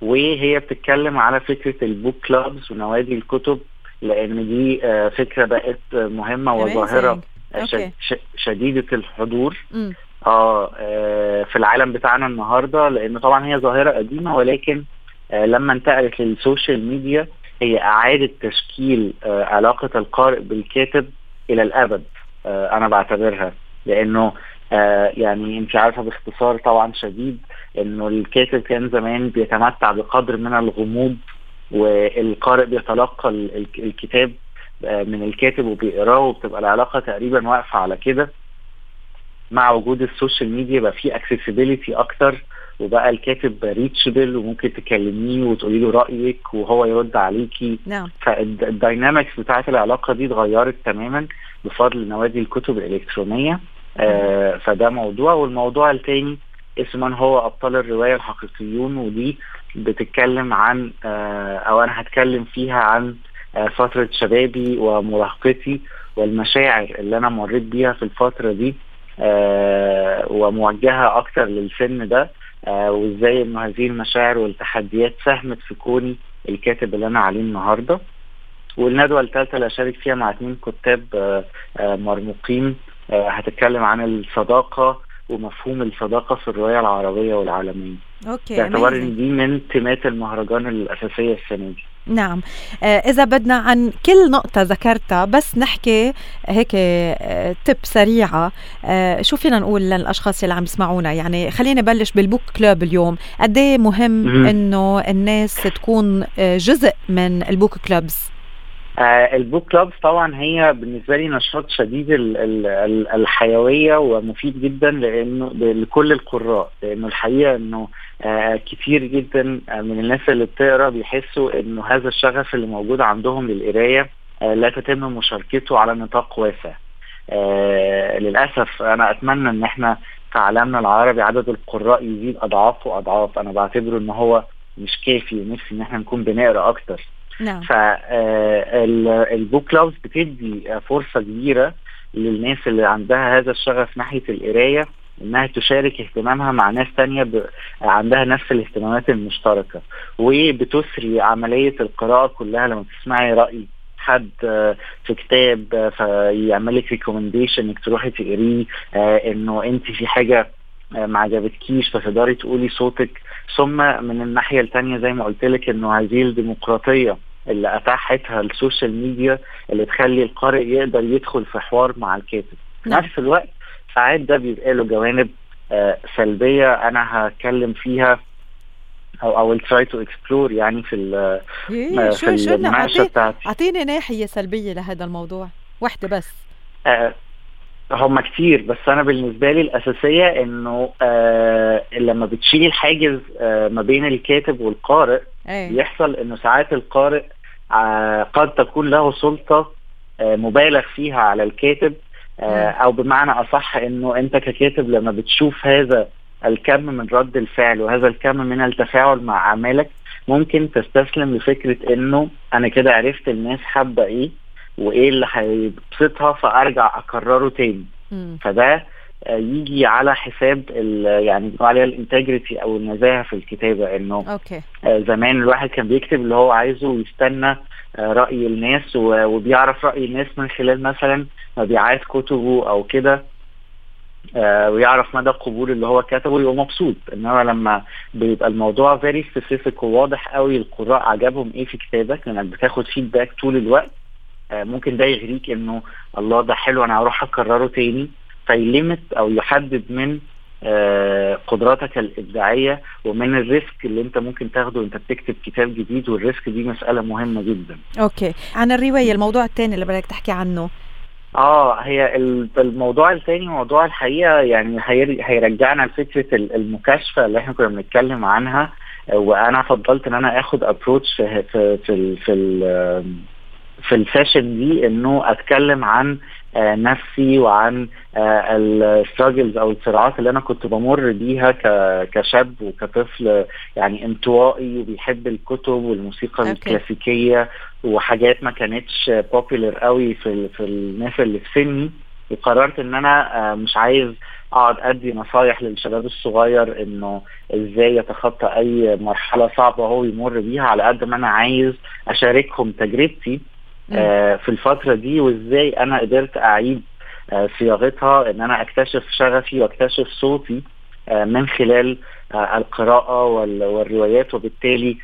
وهي بتتكلم على فكرة البوك كلابز ونوادي الكتب لأن دي فكرة بقت مهمة وظاهرة شديدة الحضور. آه في العالم بتاعنا النهاردة لأن طبعا هي ظاهرة قديمة ولكن لما انتقلت للسوشيال ميديا هي أعادت تشكيل علاقة القارئ بالكاتب إلى الأبد. آه أنا بعتبرها. لأنه آه يعني أنت عارفة باختصار طبعا شديد إنه الكاتب كان زمان بيتمتع بقدر من الغموض والقارئ بيتلقى الكتاب آه من الكاتب وبيقراه وبتبقى العلاقة تقريبا واقفة على كده. مع وجود ال social media بقى في accessibility أكتر وبقى الكاتب reachable وممكن تكلميه وتقولي له رأيك وهو يرد عليكي. نعم. فال dynamics بتاعت العلاقة دي اتغيرت تماما. بفضل نوادي الكتب الإلكترونية. آه فده موضوع. والموضوع الثاني اسمه من هو أبطال الرواية الحقيقيون ودي بتتكلم عن آه أو أنا هتكلم فيها عن آه فترة شبابي ومراهقتي والمشاعر اللي أنا مريت بيها في الفترة دي آه وموجهة أكتر للسن ده آه وإزاي إنه هذه المشاعر والتحديات ساهمت في كوني الكاتب اللي أنا عليه النهارده. والندوة الثالثه اللي هشارك فيها مع اثنين كتاب آه آه مرموقين. هتتكلم عن الصداقة ومفهوم الصداقة في الرواية العربية والعالمية. okay باعتبار إن دي من تيمات المهرجان الأساسية السنة دي. نعم. إذا بدنا عن كل نقطة ذكرتها بس نحكي هيك tip سريعة. شو فينا نقول للأشخاص اللي عم يسمعونا؟ يعني خلينا نبلش بال book club اليوم. قد مهم إنه الناس تكون جزء من ال book clubs؟ آه ال book clubs طبعا هي بالنسبة لي نشاط شديد ال ال ال الحيوية ومفيد جدا لأنه لكل القراء لأنه الحقيقة إنه آه كتير جدا من الناس اللي بتقرأ بيحسوا إنه هذا الشغف اللي موجود عندهم للقراية آه لا تتم مشاركته على نطاق واسع. آه للأسف أنا أتمنى إن إحنا في عالمنا العربي عدد القراء يزيد أضعاف وأضعاف. أنا بعتبره إن هو مش كافي ونفسي إن إحنا نكون بنقرأ أكتر. نعم. فالبوك كلابز بتدي فرصة كبيرة للناس اللي عندها هذا الشغف ناحية القراية إنها تشارك اهتمامها مع ناس تانية ب... عندها نفس الاهتمامات المشتركة. وبتسري عملية القراءة كلها لما تسمعي رأي حد في كتاب فيعمل لك recommendation إنك تروحي تقريه إنه أنت في حاجة ما عجبتكيش فتقدري تقولي صوتك. ثم من الناحية الثانية زي ما قلت لك إنه هذه الديمقراطية اللي أتاحتها ال social media اللي تخلي القارئ يقدر يدخل في حوار مع الكاتب. في نفس الوقت ساعات ده بيبقى له جوانب آه سلبية أنا هتكلم فيها أو أو try to explore يعني في ال في المناقشة بتاعتي. أعطيني ناحية سلبية لهذا الموضوع. واحدة بس. آه هم كتير بس أنا بالنسبة لي الأساسية إنه آه لما بتشيلي الحاجز آه ما بين الكاتب والقارئ أيه. بيحصل إنه ساعات القارئ آه قد تكون له سلطة آه مبالغ فيها على الكاتب آه أو بمعنى أصح إنه أنت ككاتب لما بتشوف هذا الكم من رد الفعل وهذا الكم من التفاعل مع أعمالك ممكن تستسلم لفكرة إنه أنا كده عرفت الناس حابة إيه وإيه اللي هيبسطها فأرجع أكرره تاني. فده يجي على حساب يعني بنقول عليها ال integrity أو النزاهة في الكتابة إنه okay. زمان الواحد كان بيكتب اللي هو عايزه ويستنى رأي الناس وبيعرف رأي الناس من خلال مثلا مبيعات كتبه أو كده ويعرف مدى القبول اللي هو كتبه ويبقى مبسوط. إنما لما بيبقى الموضوع very specific وواضح قوي القراء عجبهم إيه في كتابك؟ لانك بتاخد feedback طول الوقت ممكن ده يغريك إنه الله ده حلو أنا هروح أكرره تاني. في limit أو يحدد من قدراتك الإبداعية ومن ال risk اللي أنت ممكن تاخده وأنت بتكتب كتاب جديد وال risk دي مسألة مهمة جدا. okay، عن الرواية الموضوع الثاني اللي بدك تحكي عنه. آه هي الموضوع الثاني موضوع الحقيقة يعني هيرجعنا لفكرة المكاشفة اللي إحنا كنا بنتكلم عنها وأنا فضلت إن أنا آخد approach في في في, في في ال session دي إنه أتكلم عن آه نفسي وعن آه ال struggles أو الصراعات اللي أنا كنت بمر بيها كشاب وكطفل يعني انطوائي وبيحب الكتب والموسيقى okay. الكلاسيكية وحاجات ما كانتش popular قوي في في الناس اللي في سني وقررت إن أنا آه مش عايز أقعد أدي نصايح للشباب الصغير إنه إزاي يتخطى أي مرحلة صعبة هو يمر بيها على قد ما أنا عايز أشاركهم تجربتي آه في الفترة دي وإزاي أنا قدرت أعيد آه صياغتها إن أنا أكتشف شغفي وأكتشف صوتي آه من خلال القراءة والروايات. وبالتالي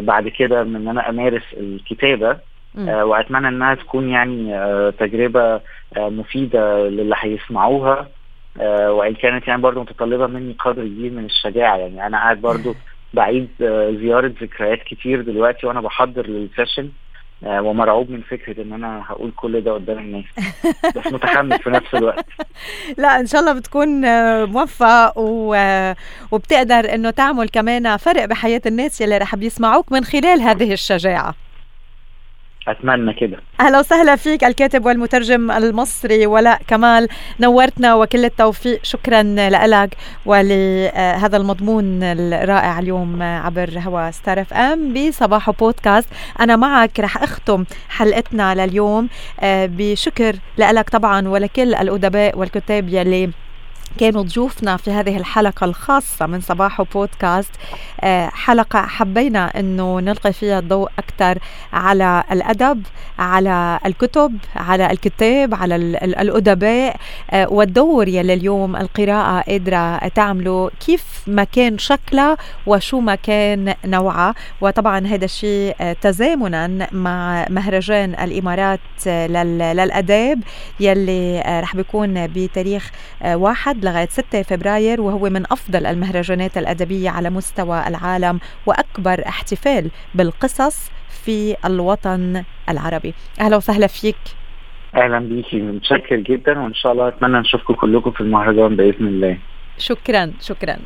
بعد كده من إن أنا أمارس الكتابة وأتمنى إنها تكون يعني تجربة مفيدة للي هيسمعوها. وإن كانت يعني برضو متطلبة مني قدر كبير من الشجاعة. يعني أنا قاعد برضو بعيد زيارة ذكريات كتير دلوقتي وأنا بحضر للسيشن ومرعوب من فكرة إن أنا هقول كل ده قدام الناس. بس متحمس في نفس الوقت. لا إن شاء الله بتكون موفق و... وبتقدر إنه تعمل كمان فرق بحياة الناس اللي رح بيسمعوك من خلال هذه الشجاعة. أتمنى كده. أهلا وسهلا فيك الكاتب والمترجم المصري ولاء كمال. نورتنا وكل التوفيق. شكرا لك ولهذا المضمون الرائع اليوم عبر هوا ستار إف إم بصباح بودكاست. أنا معك رح أختم حلقتنا لليوم بشكر لك طبعا ولكل الأدباء والكتاب يلي كانوا ضيوفنا في هذه الحلقة الخاصة من صباح بودكاست. حلقة حبينا أنه نلقي فيها الضوء أكثر على الأدب على الكتب على الكتاب على الأدباء. والدور يلي اليوم القراءة قادرة تعمله كيف ما كان شكلها وشو ما كان نوعها. وطبعا هذا الشيء تزامنا مع مهرجان الإمارات للأداب يلي رح بيكون بتاريخ واحد لغاية 6 فبراير وهو من أفضل المهرجانات الأدبية على مستوى العالم وأكبر احتفال بالقصص في الوطن العربي. أهلا وسهلا فيك. أهلا بيكي متشكر جدا وإن شاء الله أتمنى نشوفكم كلكم في المهرجان بإذن الله. شكرا شكرا.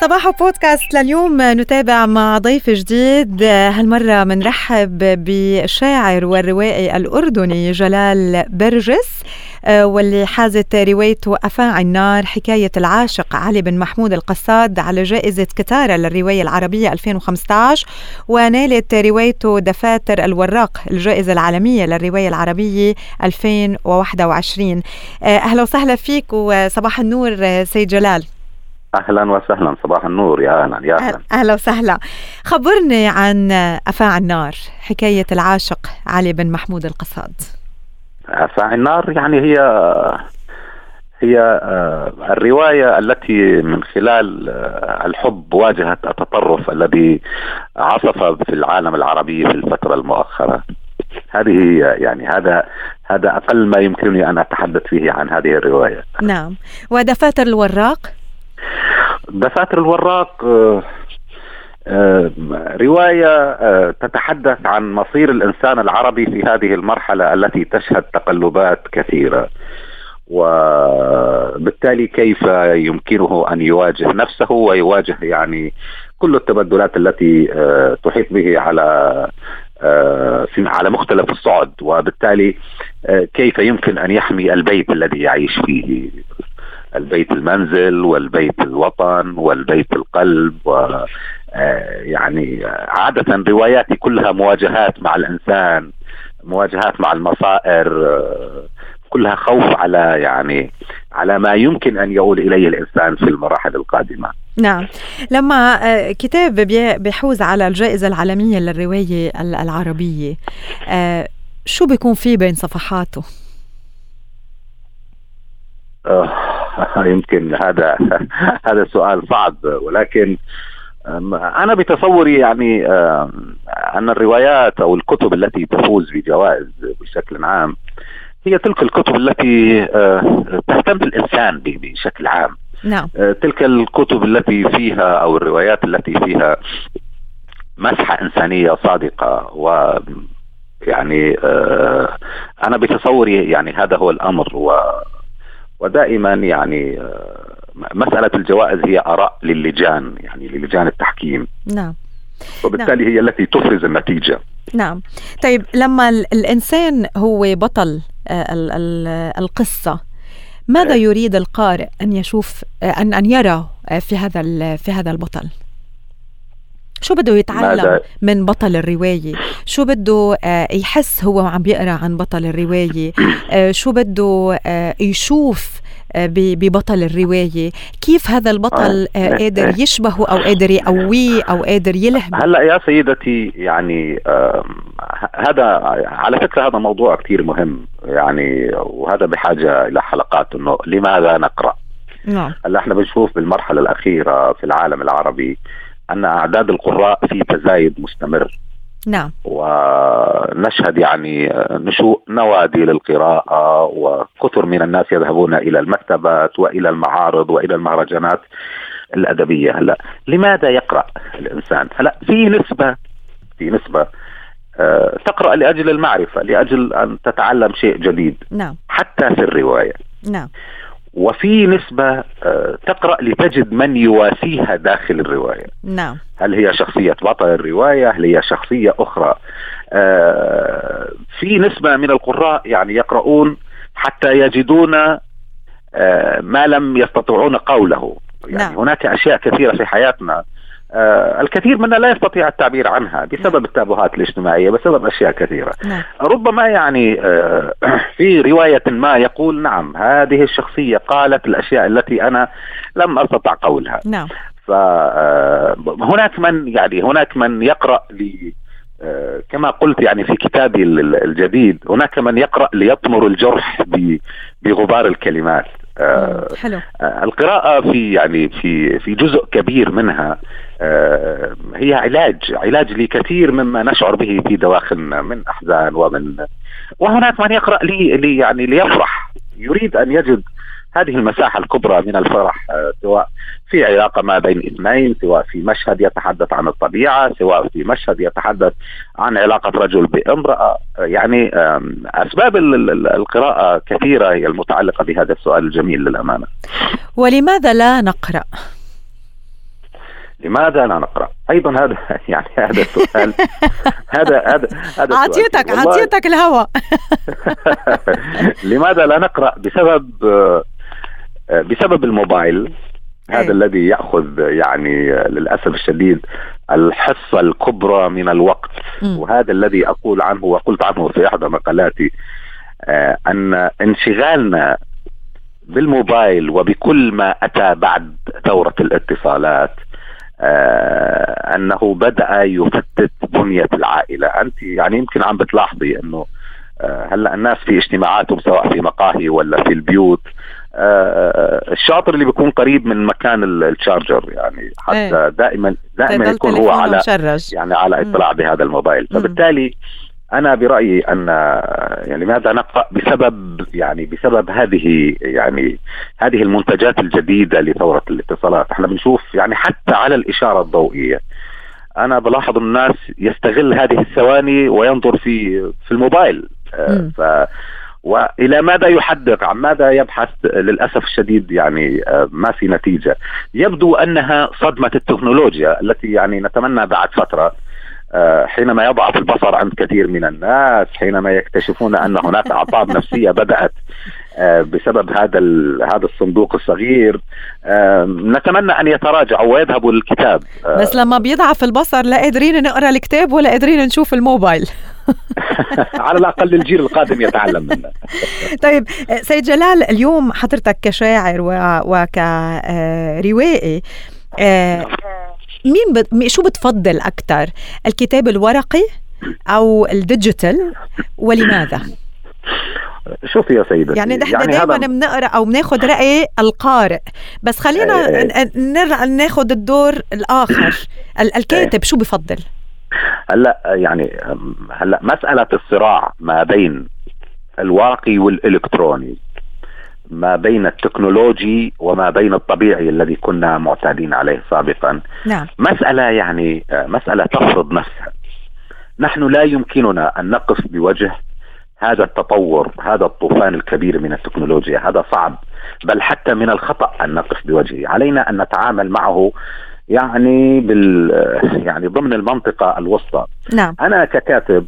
صباح بودكاست لليوم. نتابع مع ضيف جديد. هالمرة منرحب بالشاعر والروائي الأردني جلال برجس واللي حازت روايته أفاعي النار حكاية العاشق علي بن محمود القصاد على جائزة كتارة للرواية العربية 2015 ونالت روايته دفاتر الوراق الجائزة العالمية للرواية العربية 2021 أهلا وسهلا فيك وصباح النور سيد جلال. أهلا وسهلا صباح النور يا أهلا يا أهلا. أهلا وسهلا. خبرني عن افاع النار حكاية العاشق علي بن محمود القصاد. افاع النار يعني هي هي آه، الرواية التي من خلال آه، الحب واجهت التطرف الذي عصف في العالم العربي في الفترة المؤخرة. هذه هي يعني هذا هذا أقل ما يمكنني أن أتحدث فيه عن هذه الرواية. نعم. ودفاتر الوراق؟ دفاتر الوراق آه، آه، رواية آه، تتحدث عن مصير الإنسان العربي في هذه المرحلة التي تشهد تقلبات كثيرة. وبالتالي كيف يمكنه أن يواجه نفسه ويواجه يعني كل التبدلات التي تحيط به على على مختلف الصعد. وبالتالي كيف يمكن أن يحمي البيت الذي يعيش فيه؟ البيت المنزل والبيت الوطن والبيت القلب و آه، يعني عادة رواياتي كلها مواجهات مع الإنسان مواجهات مع المصائر آه، كلها خوف على يعني على ما يمكن أن يؤول إليه الإنسان في المراحل القادمة. نعم، لما آه، كتاب بيحوز على الجائزة العالمية للرواية العربية شو بيكون فيه بين صفحاته؟ يمكن هذا هذا سؤال صعب ولكن أنا بتصوري يعني أن الروايات أو الكتب التي تفوز بجوائز بشكل عام هي تلك الكتب التي تهتم بالإنسان بشكل عام نعم. تلك الكتب التي فيها أو الروايات التي فيها مسحة إنسانية صادقة و يعني أنا بتصوري يعني هذا هو الأمر و ودائما يعني آه، مسألة الجوائز هي آراء للجان يعني للجان التحكيم نعم وبالتالي نعم. هي التي تفرز النتيجة نعم طيب لما الإنسان هو بطل آه، القصة ماذا إيه. يريد القارئ أن يشوف آه، أن أن يرى في هذا في هذا البطل؟ شو بده يتعلم؟ من بطل الرواية؟ شو بده آه، يحس هو عم بيقرا عن بطل الرواية؟ آه، شو بده آه، يشوف ببطل الرواية؟ كيف هذا البطل قادر يشبهه أو قادر يقويه أو قادر يلهم؟ هلأ يا سيدتي يعني هذا على فكرة هذا موضوع كثير مهم يعني وهذا بحاجة إلى حلقات أنه لماذا نقرأ؟ نعم. هلأ إحنا بنشوف بالمرحلة الأخيرة في العالم العربي أن أعداد القراء في تزايد مستمر. نعم. ونشهد يعني نشوء نوادي للقراءة وكثر من الناس يذهبون إلى المكتبات وإلى المعارض وإلى المهرجانات الأدبية. هلا لماذا يقرأ الإنسان؟ هلا في نسبة في نسبة آه، تقرأ لأجل المعرفة لأجل أن تتعلم شيء جديد. نعم. حتى في الرواية. نعم. وفي نسبة آه، تقرأ لتجد من يواسيها داخل الرواية. نعم. هل هي شخصية بطل الرواية؟ هل هي شخصية أخرى؟ آه، في نسبة من القراء يعني يقرؤون حتى يجدون آه، ما لم يستطيعون قوله. يعني نعم. هناك أشياء كثيرة في حياتنا الكثير منا لا يستطيع التعبير عنها بسبب نعم. التابوهات الاجتماعية بسبب أشياء كثيرة نعم. ربما يعني آه في رواية ما يقول نعم هذه الشخصية قالت الأشياء التي أنا لم أستطع قولها نعم. فهناك آه، من يعني هناك من يقرأ لي آه، كما قلت يعني في كتابي الجديد هناك من يقرأ ليطمر الجرح بغبار الكلمات آه، حلو. القراءة في يعني في في جزء كبير منها آه، هي علاج علاج لكثير مما نشعر به في دواخلنا من أحزان ومن وهناك من يقرأ لي, لي يعني ليفرح. يريد أن يجد هذه المساحة الكبرى من الفرح آه، سواء في علاقة ما بين إثنين سواء في مشهد يتحدث عن الطبيعة سواء في مشهد يتحدث عن علاقة رجل بامرأة. يعني أسباب القراءة كثيرة هي المتعلقة بهذا السؤال الجميل للأمانة. ولماذا لا نقرأ؟ لماذا لا نقرأ؟ أيضا هذا يعني هذا السؤال هذا هذا هذا اعطيتك اعطيتك الهواء لماذا لا نقرأ؟ بسبب بسبب الموبايل هذا أيه. الذي يأخذ يعني للأسف الشديد الحصة الكبرى من الوقت م. وهذا الذي أقول عنه وقلت عنه في احدى مقالاتي آه أن انشغالنا بالموبايل وبكل ما أتى بعد ثورة الاتصالات آه أنه بدأ يفتت بنية العائلة أنت يعني يمكن عم بتلاحظي إنه آه هلأ الناس في اجتماعاتهم سواء في مقاهي ولا في البيوت آه الشاطر اللي بيكون قريب من مكان الشارجر يعني حتى إيه. دائما دائما يكون هو على مشرج. يعني على إطلاع بهذا الموبايل فبالتالي أنا برأيي أن يعني لماذا نقرأ بسبب يعني بسبب هذه يعني هذه المنتجات الجديدة لثورة الاتصالات؟ إحنا بنشوف يعني حتى على الإشارة الضوئية. أنا بلاحظ الناس يستغل هذه الثواني وينظر في في الموبايل. ف وإلى ماذا يحدق عن ماذا يبحث؟ للأسف الشديد يعني ما في نتيجة. يبدو أنها صدمة التكنولوجيا التي يعني نتمنى بعد فترة. حينما يضعف البصر عند كثير من الناس حينما يكتشفون أن هناك أعصاب نفسية بدأت بسبب هذا هذا الصندوق الصغير نتمنى أن يتراجعوا ويذهبوا للكتاب. بس لما بيضعف البصر لا قادرين نقرأ الكتاب ولا قادرين نشوف الموبايل. على الأقل الجيل القادم يتعلم منه. طيب سيد جلال اليوم حضرتك كشاعر وكروائي مين ب... شو بتفضل أكثر الكتاب الورقي أو ال digital؟ ولماذا؟ شوفي يا سيدتي يعني نحن يعني دائما. بنقرأ أو بناخذ رأي القارئ بس خلينا نرجع ناخذ الدور الآخر. الكاتب شو بفضل؟ هلأ يعني هلأ مسألة الصراع ما بين الورقي والإلكتروني. ما بين ال technology وما بين الطبيعي الذي كنا معتادين عليه سابقا. نعم. مسألة يعني مسألة تفرض نفسها. نحن لا يمكننا أن نقف بوجه هذا التطور هذا الطوفان الكبير من التكنولوجيا. هذا صعب بل حتى من الخطأ أن نقف بوجهه. علينا أن نتعامل معه يعني بال يعني ضمن المنطقة الوسطى. نعم. أنا ككاتب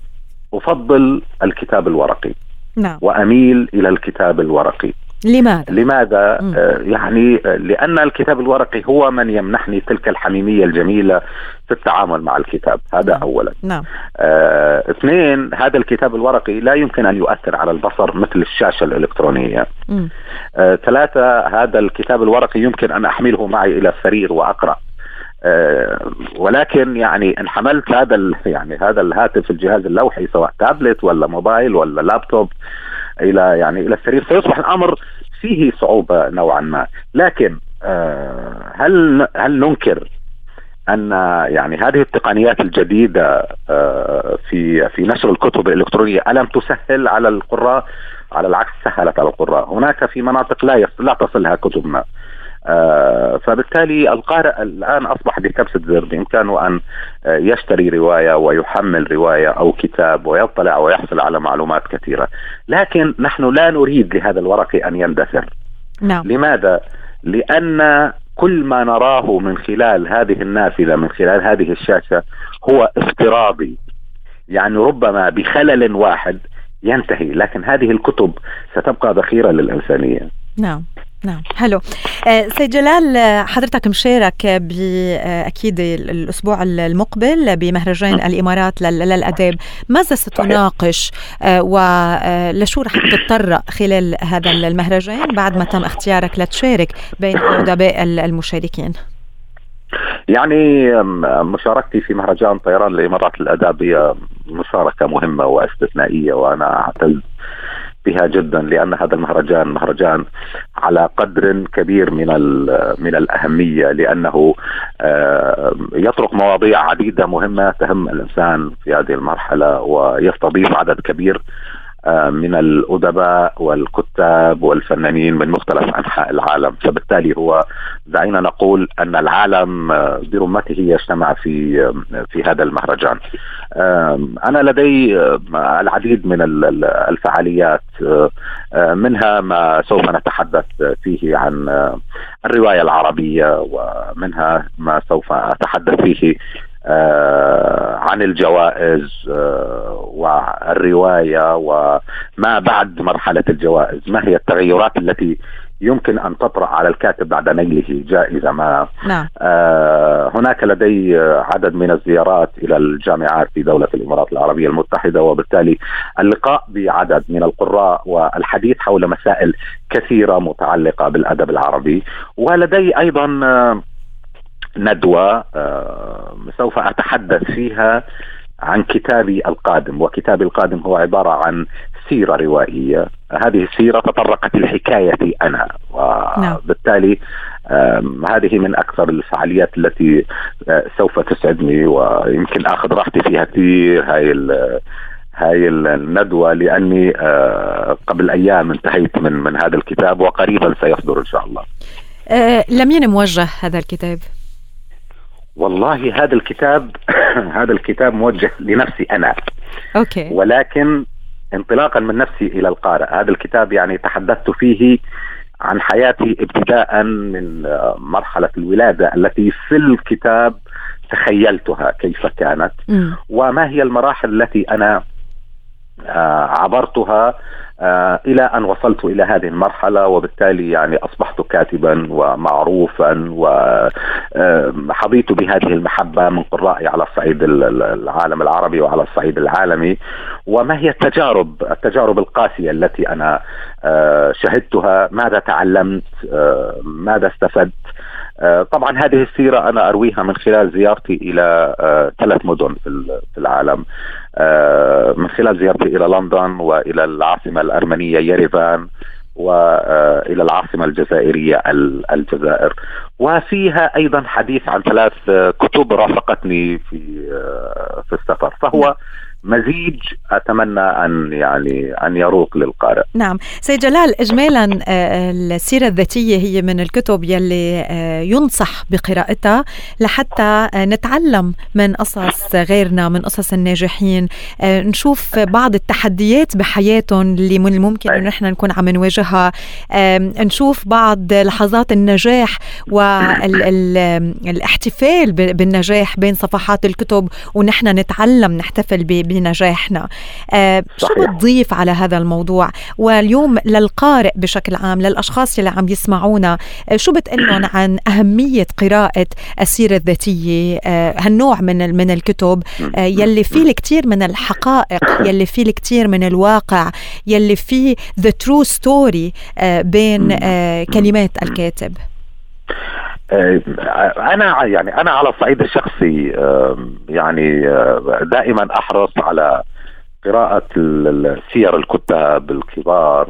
أفضل الكتاب الورقي. نعم. وأميل إلى الكتاب الورقي. لماذا؟ لماذا؟ آه يعني آه لأن الكتاب الورقي هو من يمنحني تلك الحميمية الجميلة في التعامل مع الكتاب هذا نعم. أولا نعم. آه اثنين هذا الكتاب الورقي لا يمكن أن يؤثر على البصر مثل الشاشة الإلكترونية آه ثلاثة هذا الكتاب الورقي يمكن أن أحمله معي إلى السرير وأقرأ ولكن يعني ان حملت هذا يعني هذا الهاتف الجهاز اللوحي سواء تابلت ولا موبايل ولا لابتوب إلى يعني إلى السرير. سيصبح الأمر فيه صعوبة نوعا ما. لكن أه هل هل ننكر أن يعني هذه التقنيات الجديدة أه في في نشر الكتب الإلكترونية ألم تسهل على القراء؟ على العكس سهلت على القراء. هناك في مناطق لا لا تصلها كتبنا. آه فبالتالي القارئ الآن أصبح بكبسه زر بإمكانه أن آه يشتري رواية ويحمل رواية أو كتاب ويطلع ويحصل على معلومات كثيرة، لكن نحن لا نريد لهذا الورقي أن يندثر. نعم. لماذا؟ لأن كل ما نراه من خلال هذه النافذة من خلال هذه الشاشة هو افتراضي. يعني ربما بخلل واحد ينتهي، لكن هذه الكتب ستبقى ذخيرة للإنسانية. نعم. نعم. حلو آه سيد جلال حضرتك مشارك بأكيد الأسبوع المقبل بمهرجان الإمارات للأداب ماذا ستناقش؟ آه ولشو رح تتطرق خلال هذا المهرجان بعد ما تم اختيارك لتشارك بين أدباء المشاركين؟ يعني مشاركتي في مهرجان طيران الامارات الاداب هي مشاركه مهمة واستثنائية وأنا أعتز بها جدا لأن هذا المهرجان مهرجان على قدر كبير من من الأهمية لأنه يطرق مواضيع عديدة مهمة تهم الإنسان في هذه المرحلة ويستضيف عدد كبير آه، من الأدباء والكتاب والفنانين من مختلف أنحاء العالم. فبالتالي هو دعينا نقول أن العالم آه، برمته يجتمع في آه، في هذا المهرجان. أنا لدي العديد من الفعاليات منها ما سوف نتحدث فيه عن الرواية العربية ومنها ما سوف أتحدث فيه آه، عن الجوائز آه، والرواية وما بعد مرحلة الجوائز، ما هي التغيرات التي يمكن أن تطرأ على الكاتب بعد نيله؟ جائزة ما. نعم. آه هناك لدي عدد من الزيارات إلى الجامعات في دولة الإمارات العربية المتحدة وبالتالي اللقاء بعدد من القراء والحديث حول مسائل كثيرة متعلقة بالأدب العربي. ولدي أيضا آه ندوة آه، سوف أتحدث فيها عن كتابي القادم. وكتابي القادم هو عبارة عن سيرة روائية. هذه السيرة تطرقت لحكايتي أنا. نعم. وبالتالي هذه من أكثر الفعاليات التي آه، سوف تسعدني ويمكن أخذ راحتي فيها كثير. هاي هاي الندوة لأني آه، قبل أيام انتهيت من من هذا الكتاب وقريبا سيصدر إن شاء الله. أه لمين موجه هذا الكتاب؟ والله هذا الكتاب هذا الكتاب موجه لنفسي أنا. أوكي. ولكن انطلاقا من نفسي إلى القارئ. هذا الكتاب يعني تحدثت فيه عن حياتي ابتداء من مرحلة الولادة التي في الكتاب تخيلتها كيف كانت. م. وما هي المراحل التي أنا آه، عبرتها آه، إلى أن وصلت إلى هذه المرحلة وبالتالي يعني أصبحت كاتبا ومعروفا وحظيت بهذه المحبة من قرائي على الصعيد العالم العربي وعلى الصعيد العالمي. وما هي التجارب التجارب القاسية التي أنا آه، شهدتها؟ ماذا تعلمت؟ آه، ماذا استفدت؟ طبعا هذه السيرة أنا أرويها من خلال زيارتي إلى ثلاث مدن في العالم. من خلال زيارتي إلى لندن وإلى العاصمة الأرمنية يريفان والى العاصمة الجزائرية الجزائر. وفيها أيضا حديث عن ثلاث كتب رافقتني في في السفر. فهو مزيج أتمنى أن يعني أن يروق للقارئ. نعم، سيد جلال اجمالا آه، السيرة الذاتية هي من الكتب يلي آه، ينصح بقراءتها لحتى آه، نتعلم من قصص غيرنا من قصص الناجحين، نشوف بعض التحديات بحياتهم اللي من الممكن إنه نحن نكون عم نواجهها، نشوف بعض لحظات النجاح والاحتفال بالنجاح بين صفحات الكتب ونحن نتعلم نحتفل بنجاحنا. آه شو بتضيف على هذا الموضوع؟ واليوم للقارئ بشكل عام للأشخاص اللي عم يسمعونا آه شو بتقلن عن أهمية قراءة السيرة الذاتية؟ آه هالنوع من من الكتب يلي فيه الكثير من الحقائق يلي فيه الكثير من الواقع يلي فيه the true story بين كلمات الكاتب. أنا يعني أنا على الصعيد الشخصي يعني آه، دائما أحرص على قراءة سير الكتاب الكبار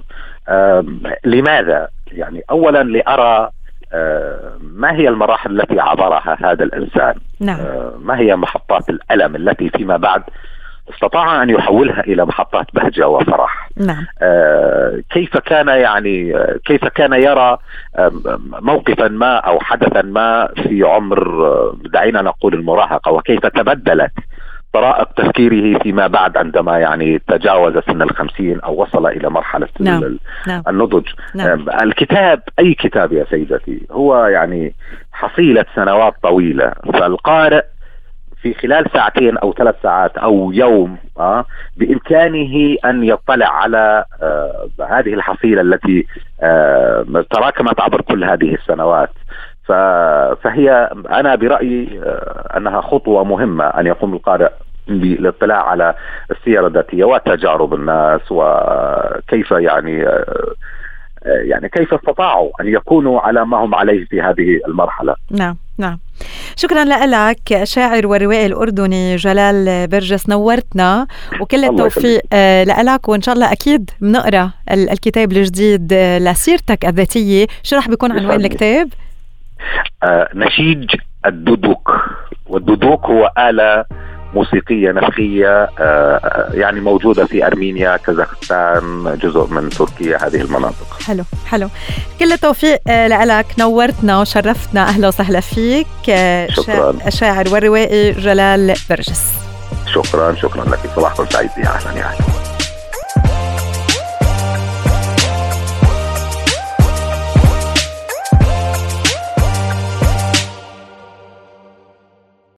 لماذا؟ يعني اولا لأرى آه، ما هي المراحل التي عبرها هذا الإنسان؟ نعم. ما هي محطات الألم التي فيما بعد استطاع أن يحولها إلى محطات بهجة وفرح نعم. آه كيف كان يعني كيف كان يرى موقفا ما أو حدثا ما في عمر آه، دعينا نقول المراهقة وكيف تبدلت طرائق تفكيره فيما بعد عندما يعني تجاوز سن الخمسين أو وصل إلى مرحلة نعم. نعم. النضج نعم. الكتاب أي كتاب يا سيدتي هو يعني حصيلة سنوات طويلة فالقارئ في خلال ساعتين أو ثلاث ساعات أو يوم آه بإمكانه أن يطلع على آه هذه الحصيلة التي آه تراكمت عبر كل هذه السنوات فهي أنا برأيي آه أنها خطوة مهمة أن يقوم القارئ بالاطلاع على السيره الذاتية وتجارب الناس وكيف يعني آه يعني كيف استطاعوا أن يكونوا على ما هم عليه في هذه المرحلة. نعم نعم. شكرا لك شاعر وروائي الأردني جلال برجس نورتنا وكل التوفيق آه، لك وإن شاء الله أكيد بنقرأ الكتاب الجديد آه، لسيرتك الذاتية، شو راح بيكون عنوان الكتاب؟ آه نشيج الدودوك والدودوك هو آلة موسيقية نفخيه يعني موجودة في أرمينيا كازاخستان جزء من تركيا هذه المناطق. حلو حلو. كل التوفيق لك نورتنا وشرفتنا. أهلا وسهلا فيك شكرا. الشاعر والروائي جلال برجس. شكرا شكرا لك صباحكم سعيد. يا أهلا يا أهلا.